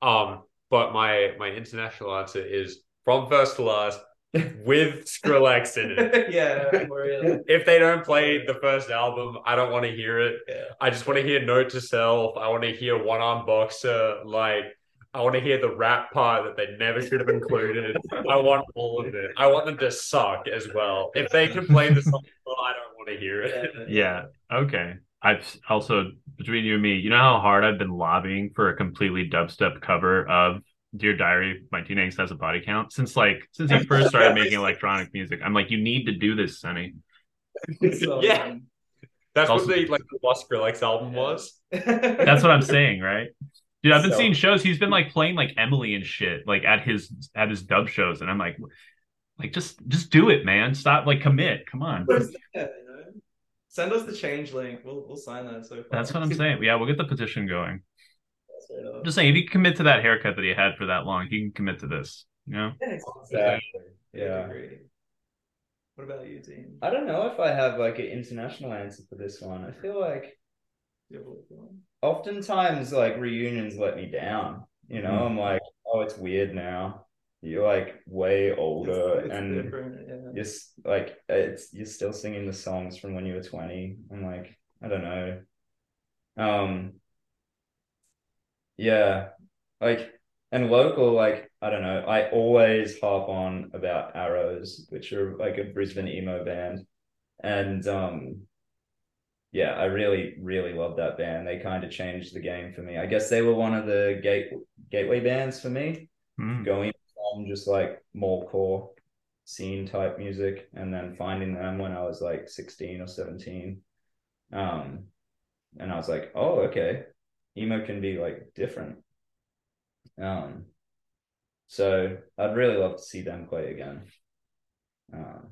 Um, but my my international answer is from first to last with Skrillex in it. yeah, for. If they don't play the first album, I don't want to hear it. Yeah. I just want to hear Note to Self. I want to hear One Arm Boxer. Like, I want to hear the rap part that they never should have included. I want all of it. I want them to suck as well. If they can play the song, well, I don't want to hear it. Yeah. Okay. I've also between you and me, you know how hard I've been lobbying for a completely dubstep cover of Dear Diary, My Teen Angst Has a Body Count since like since he first started making electronic music. I'm like, you need to do this, Sonny. So, Yeah. That's Also- what the like the Lost Skrillex album was. That's what I'm saying, right? Dude, I've been So- seeing shows. He's been like playing like Emily and shit, like at his at his dub shows, and I'm like, like just just do it, man. Stop, like commit. Come on. Yeah, you know? Send us the change link. We'll we'll sign that so far. That's what I'm saying. Yeah, we'll get the petition going. Straight. I'm just saying, if he can commit to that haircut that he had for that long, he can commit to this. You know? Yeah, Exactly. Yeah. What about you, Dean? I don't know if I have like an international answer for this one. I feel like Do you have a look on? oftentimes like reunions let me down. You know, Mm. I'm like, oh, it's weird now. You're like way older It's- it's and different, yeah. you're like it's you're still singing the songs from when you were 20. I'm like, I don't know. Um yeah, like and local, like I don't know, I always harp on about Arrows, which are like a Brisbane emo band. And um yeah, I really, really love that band. They kind of changed the game for me. I guess they were one of the gate gateway bands for me Mm. going from just like more core scene type music and then finding them when I was like 16 or 17. Um, and I was like, oh, okay, emo can be like different. Um, so I'd really love to see them play again. Um,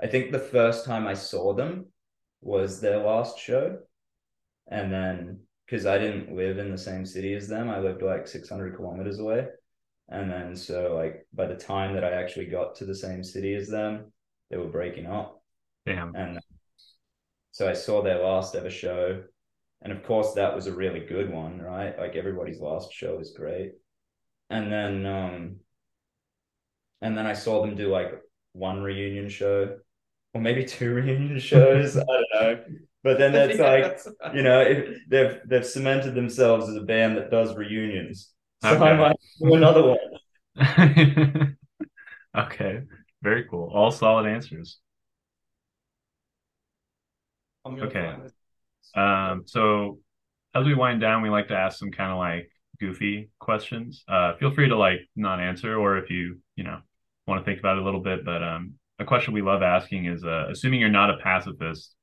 I think the first time I saw them was their last show. And then, because I didn't live in the same city as them, I lived like 600 kilometers away. And then, so like by the time that I actually got to the same city as them, they were breaking up. Damn. And so I saw their last ever show. And of course, that was a really good one, right? Like everybody's last show is great. And then, um, and then I saw them do like one reunion show or maybe two reunion shows. I don't know. But then that's Yeah, like, you know, if they've they've cemented themselves as a band that does reunions. So Okay. I might do another one. okay. Very cool. All solid answers. I'm gonna Okay. Find this. Um, so as we wind down, we like to ask some kind of like goofy questions. Uh, feel free to like not answer, or if you you know want to think about it a little bit. But um, a question we love asking is, uh, assuming you're not a pacifist,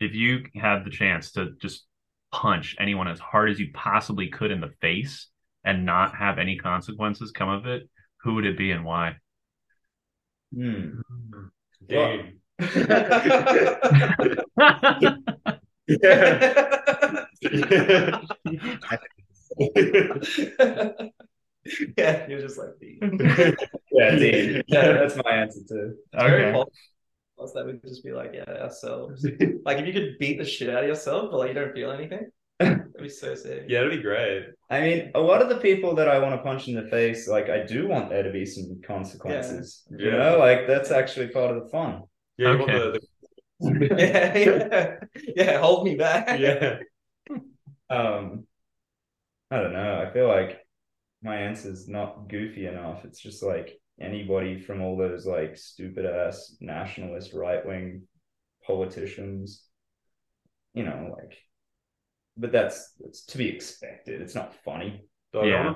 if you had the chance to just punch anyone as hard as you possibly could in the face and not have any consequences come of it, who would it be and why? Hmm. Dean. Yeah, you're just like Dean. Yeah, Dean. Yeah, that's my answer too. Very okay. possible. Else that would just be like, yeah, ourselves. like if you could beat the shit out of yourself, but like you don't feel anything, that'd be so sick. Yeah, it'd be great. I mean, a lot of the people that I want to punch in the face, like I do want there to be some consequences. Yeah. You Yeah. know, like that's actually part of the fun. Yeah, you Okay. want the, the yeah, yeah, yeah. Hold me back. yeah. Um, I don't know. I feel like my answer's not goofy enough. It's just like anybody from all those like stupid ass nationalist right wing politicians, you know, like. But that's it's to be expected. It's not funny. Dog, Yeah.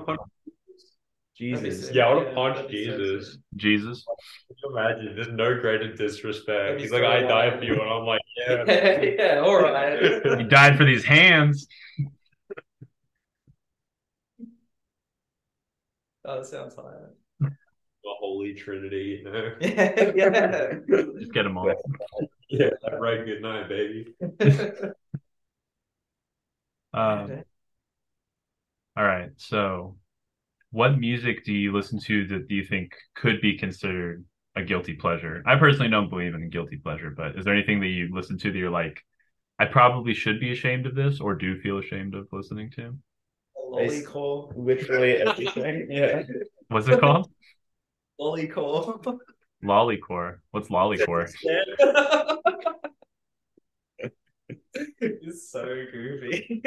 Jesus. yeah, I want to punch that'd be so Jesus. Jesus. Can you imagine? There's no greater disrespect. He's like, I died wild. for you, and I'm like, yeah. Yeah, yeah, all right. You died for these hands. Oh, that sounds hard. the Holy Trinity, you know? Yeah, yeah. Just get them all. Yeah, right. Good night, baby. Um, all right. So, what music do you listen to that you think could be considered a guilty pleasure? I personally don't believe in a guilty pleasure, but is there anything that you listen to that you're like, I probably should be ashamed of this, or do feel ashamed of listening to? Lolicore. Literally everything. Yeah. What's it called? Lolicore. Lolicore. What's lolicore? it's so goofy.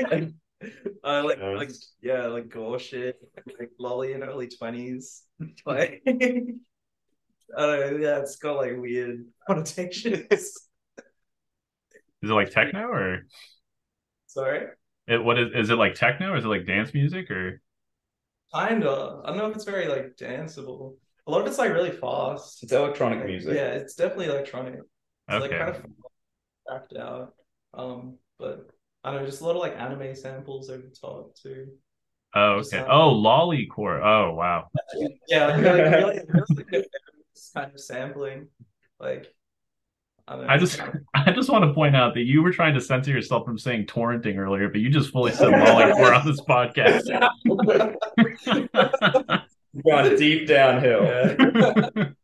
I like, Yeah. like, yeah, like gore shit, like lolly in early twenties. Like, I don't know. Yeah, it's got like weird connotations. Is it like techno or Sorry, it, what is is it like techno or is it like dance music or kinda. I don't know if it's very like danceable. A lot of it's like really fast. It's electronic Like, music. Yeah, it's definitely electronic. It's like okay? kind of backed out. Um, but I don't know, just a lot of like anime samples over top too. Oh, just okay. sound- Oh, lolicore. Oh, wow. Yeah, like really, really, really kind of sampling. Like I don't. I just I just want to point out that you were trying to censor yourself from saying torrenting earlier, but you just fully said lolicore on this podcast. Gone deep downhill.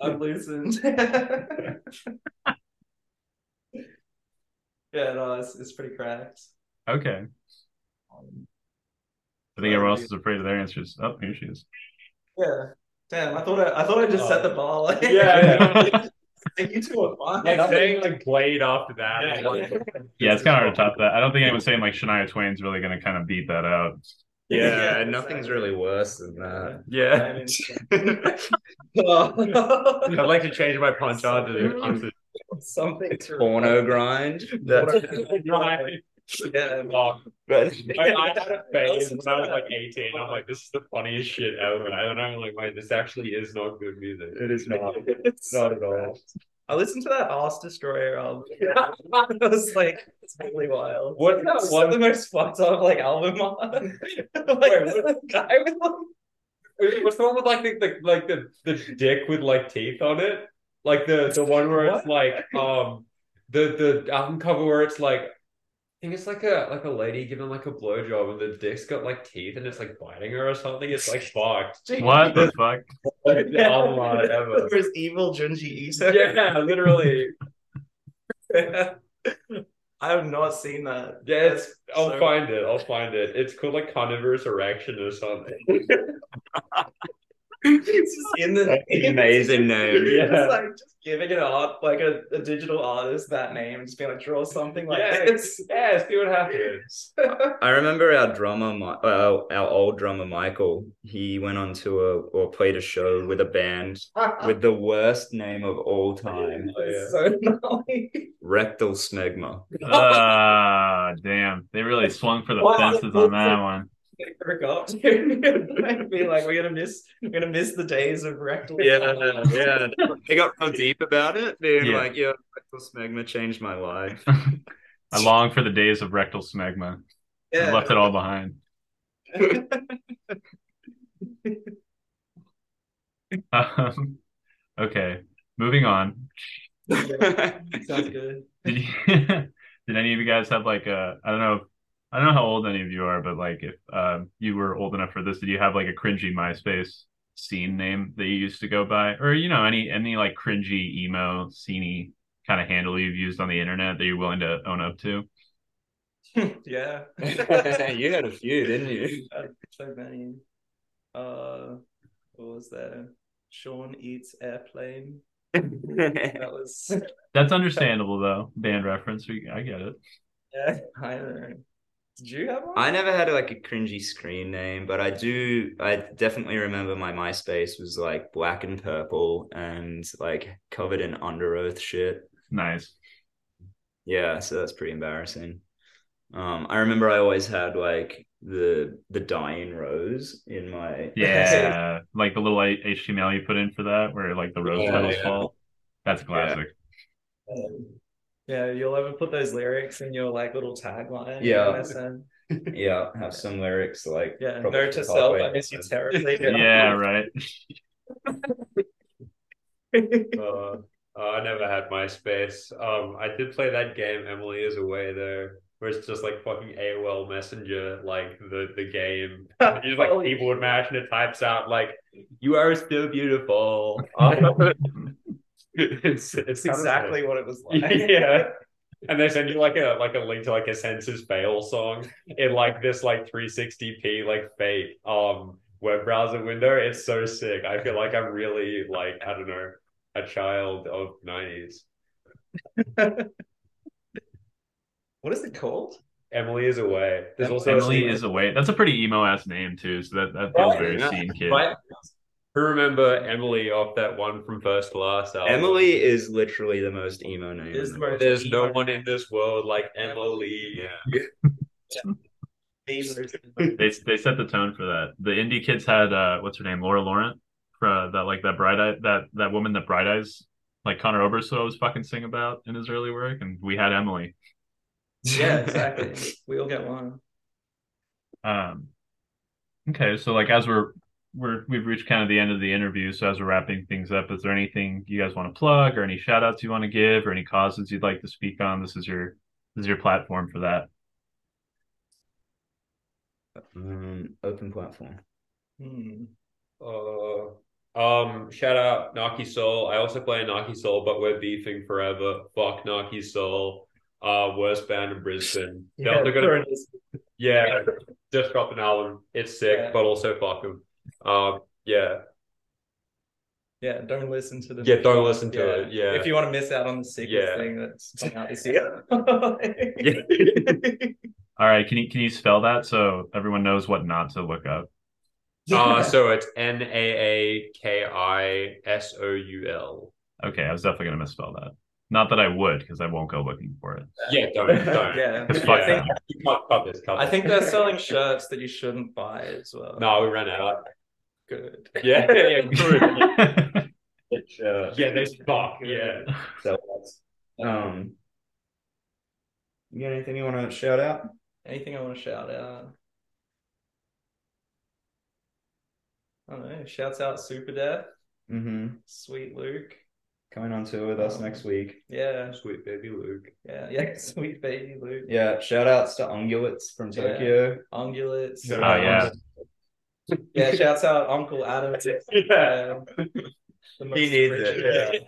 I've loosened. Yeah, no, it's it's pretty cracked. okay. Um, I think everyone else is afraid of their answers. Oh, here she is. yeah. Damn, I thought I, I thought I just set the bar. Like, Yeah, Like, you two are fine. Like saying like Blade after that. Yeah. Like, Yeah, it's kind of hard to top that. I don't think anyone's saying like Shania Twain's really going to kind of beat that out. Yeah, Yeah, nothing's really worse than that. yeah. I'd like to change my punch out to onto Something to Porno grind. That's Right. Yeah, Oh, but I, I had a phase when I was like 18. I'm like, this is the funniest shit ever. I don't know, like, wait, this actually is not good music. it is not. It's Not at all. I listened to that Ass Destroyer album. it was like it's really wild. What's that It's one- the most fucked up like album on? like the guy with like What's the one with like the, the like the, the dick with like teeth on it? Like the the one where it's like um the the album cover where it's like I think it's like a like a lady giving like a blowjob and the dick's got like teeth and it's like biting her or something. It's like fucked. What the fuck? The album art ever. There's evil Junji Ito. Yeah, literally. I have not seen that. Yeah, it's I'll So- find it. I'll find it. It's called like Carnivorous Erection or something. It's just in the That's an amazing name. Yeah. It's like just giving an art like a, a digital artist that name, just being like draw something like yeah, this. yeah, see what happens. I remember our drummer, Mi- uh, our old drummer Michael. He went on tour or played a show with a band with the worst name of all time, It's so gnarly. Rectal Smegma. Ah, damn. They really swung for the Wow. fences on that one. They forgot to be like, we're gonna miss, we're gonna miss the days of rectal. Yeah, yeah. They got real deep about it, being Yeah. like, "Yeah, rectal smegma changed my life." I long for the days of rectal smegma. I left it all behind. Um, okay, moving on. Sounds good. Did you, did any of you guys have like a I don't know I don't know how old any of you are, but like if um you were old enough for this, did you have like a cringy MySpace scene name that you used to go by, or you know any any like cringy emo sceney kind of handle you've used on the internet that you're willing to own up to? yeah. you had a few, didn't you? Uh, so many. Uh, what was there? Sean eats airplane. That was That's understandable though. Band reference, I get it. yeah. I don't know. Did you have one? I never had like a cringy screen name, but I do. I definitely remember my MySpace was like black and purple and like covered in Underoath shit. Nice. Yeah, so that's pretty embarrassing. Um, I remember I always had like the the dying rose in my Yeah, like the little HTML you put in for that, where like the rose Yeah, petals yeah. fall. That's classic. Um, yeah, you'll ever put those lyrics in your like little tagline. Yeah. MSN? yeah have some lyrics like Yeah. probably Note to self, I miss you terribly. Yeah, right. Uh, uh, I never had MySpace. Um, I did play that game Emily is Away there, where it's just like fucking AOL Messenger, like the the game. You just like Holy keyboard mash and it types out like You are still beautiful. it's it's It's exactly what it was like. yeah. And they send you like a like a link to like a Senses Fail song in like this like 360p like fake um web browser window. It's so sick. I feel like I'm really like I don't know a child of 90s. What is it called? Emily is away. There's also Emily scene- is away. That's a pretty emo ass name too. So that that feels Right, very yeah. scene kid. Right. Who remember Emily off that one from first to last album? Emily is literally the most emo name. Is the the most- There's no one in this world like Emily. Yeah. They they set the tone for that. The indie kids had uh what's her name Laura Laurent for that like that bright eye that that woman that bright eyes like Conor Oberst was fucking sing about in his early work, and we had Emily. Yeah, exactly. we all get one. Um, okay, so like as we're we're we've reached kind of the end of the interview, so as we're wrapping things up, is there anything you guys want to plug or any shout outs you want to give or any causes you'd like to speak on? This is your this is your platform for that. Um, open platform. Hmm. Uh, um, shout out Naaki Soul. I also play Naaki Soul, but we're beefing forever. Fuck Naaki Soul. Uh, worst band in Brisbane. They're also gonna, sure it is. yeah, just dropped an album. It's sick, Yeah. but also fuck them. Um, yeah, Yeah, don't listen to the. Yeah, don't listen to it, yeah. if you want to miss out on the sickest Yeah. thing that's coming out this year. All right, can you can you spell that so everyone knows what not to look up? uh, so it's N A A K I S O U L. Okay, I was definitely gonna misspell that. Not that I would, because I won't go looking for it. Yeah, don't, don't. yeah, Fuck I think that. Cut, cut this. Cut I think they're selling shirts that you shouldn't buy as well. No, we ran out. Good. Yeah, yeah, good. Which, uh, yeah, they fuck. Yeah. so that's, um, you got anything you want to shout out? Anything I want to shout out? I don't know. Shouts out Super Death, Mm-hmm. Sweet Luke. Coming on tour with us Um, next week. Yeah, Sweet baby Luke. yeah, yeah. Sweet baby Luke. Yeah, shout outs to Ungulates from Yeah. Tokyo. Ungulates. Oh, yeah. Yeah, shouts out Uncle Adam. Yeah. Um, the He needs rich- it,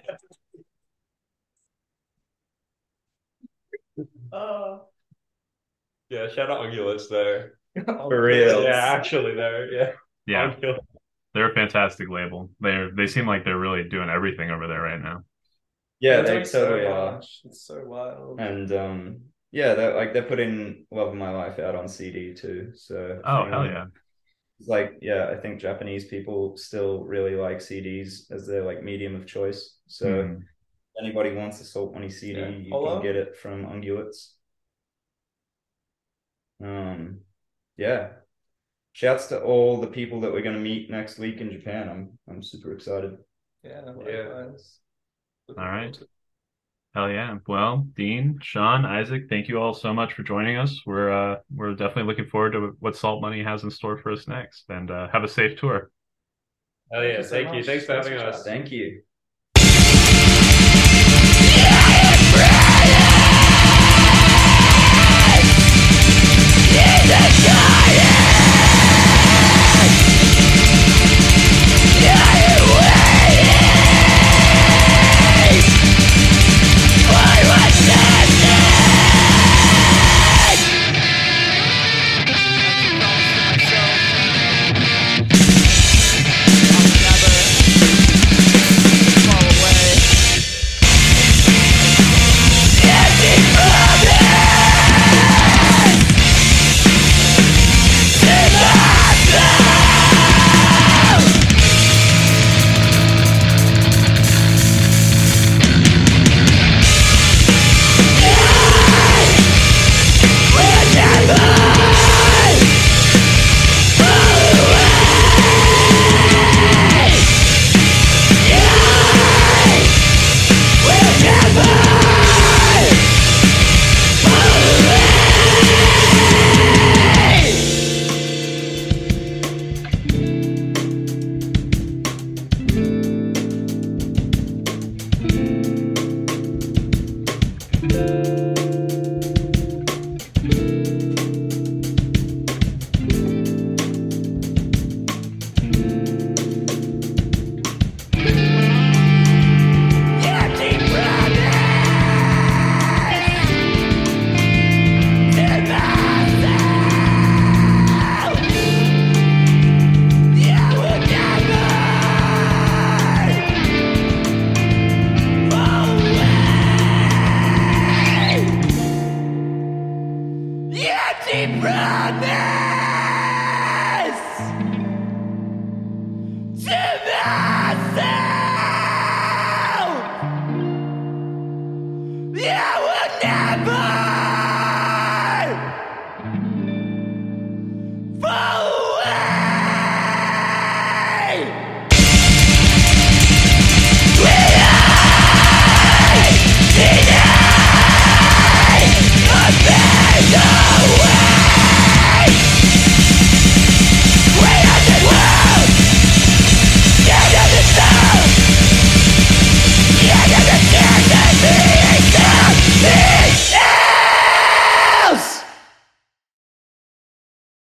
Uh, Yeah, shout out Ungulates there. For real. Yeah, actually there. Yeah. yeah, Ungulates. they're a fantastic label. They're they seem like they're really doing everything over there right now. Yeah, they're they doing so totally are. much. It's so wild. And um, yeah, they're like they're putting Love of My Life out on CD too. So Oh hell know, yeah. It's like yeah, I think Japanese people still really like CDs as their like medium of choice. So if anybody wants a Salt Money CD, Yeah. you Hello? can get it from Ungulates. Um, yeah. Shouts to all the people that we're going to meet next week in Japan. I'm I'm super excited. yeah, Yeah. likewise. Looking All right. Forward. Hell yeah. Well, Dean, Sean, Isaac, thank you all so much for joining us. We're uh we're definitely looking forward to what Salt Money has in store for us next. And uh, have a safe tour. Hell yeah, Thank you thank you. much. Thanks for having us. Thank you. I'll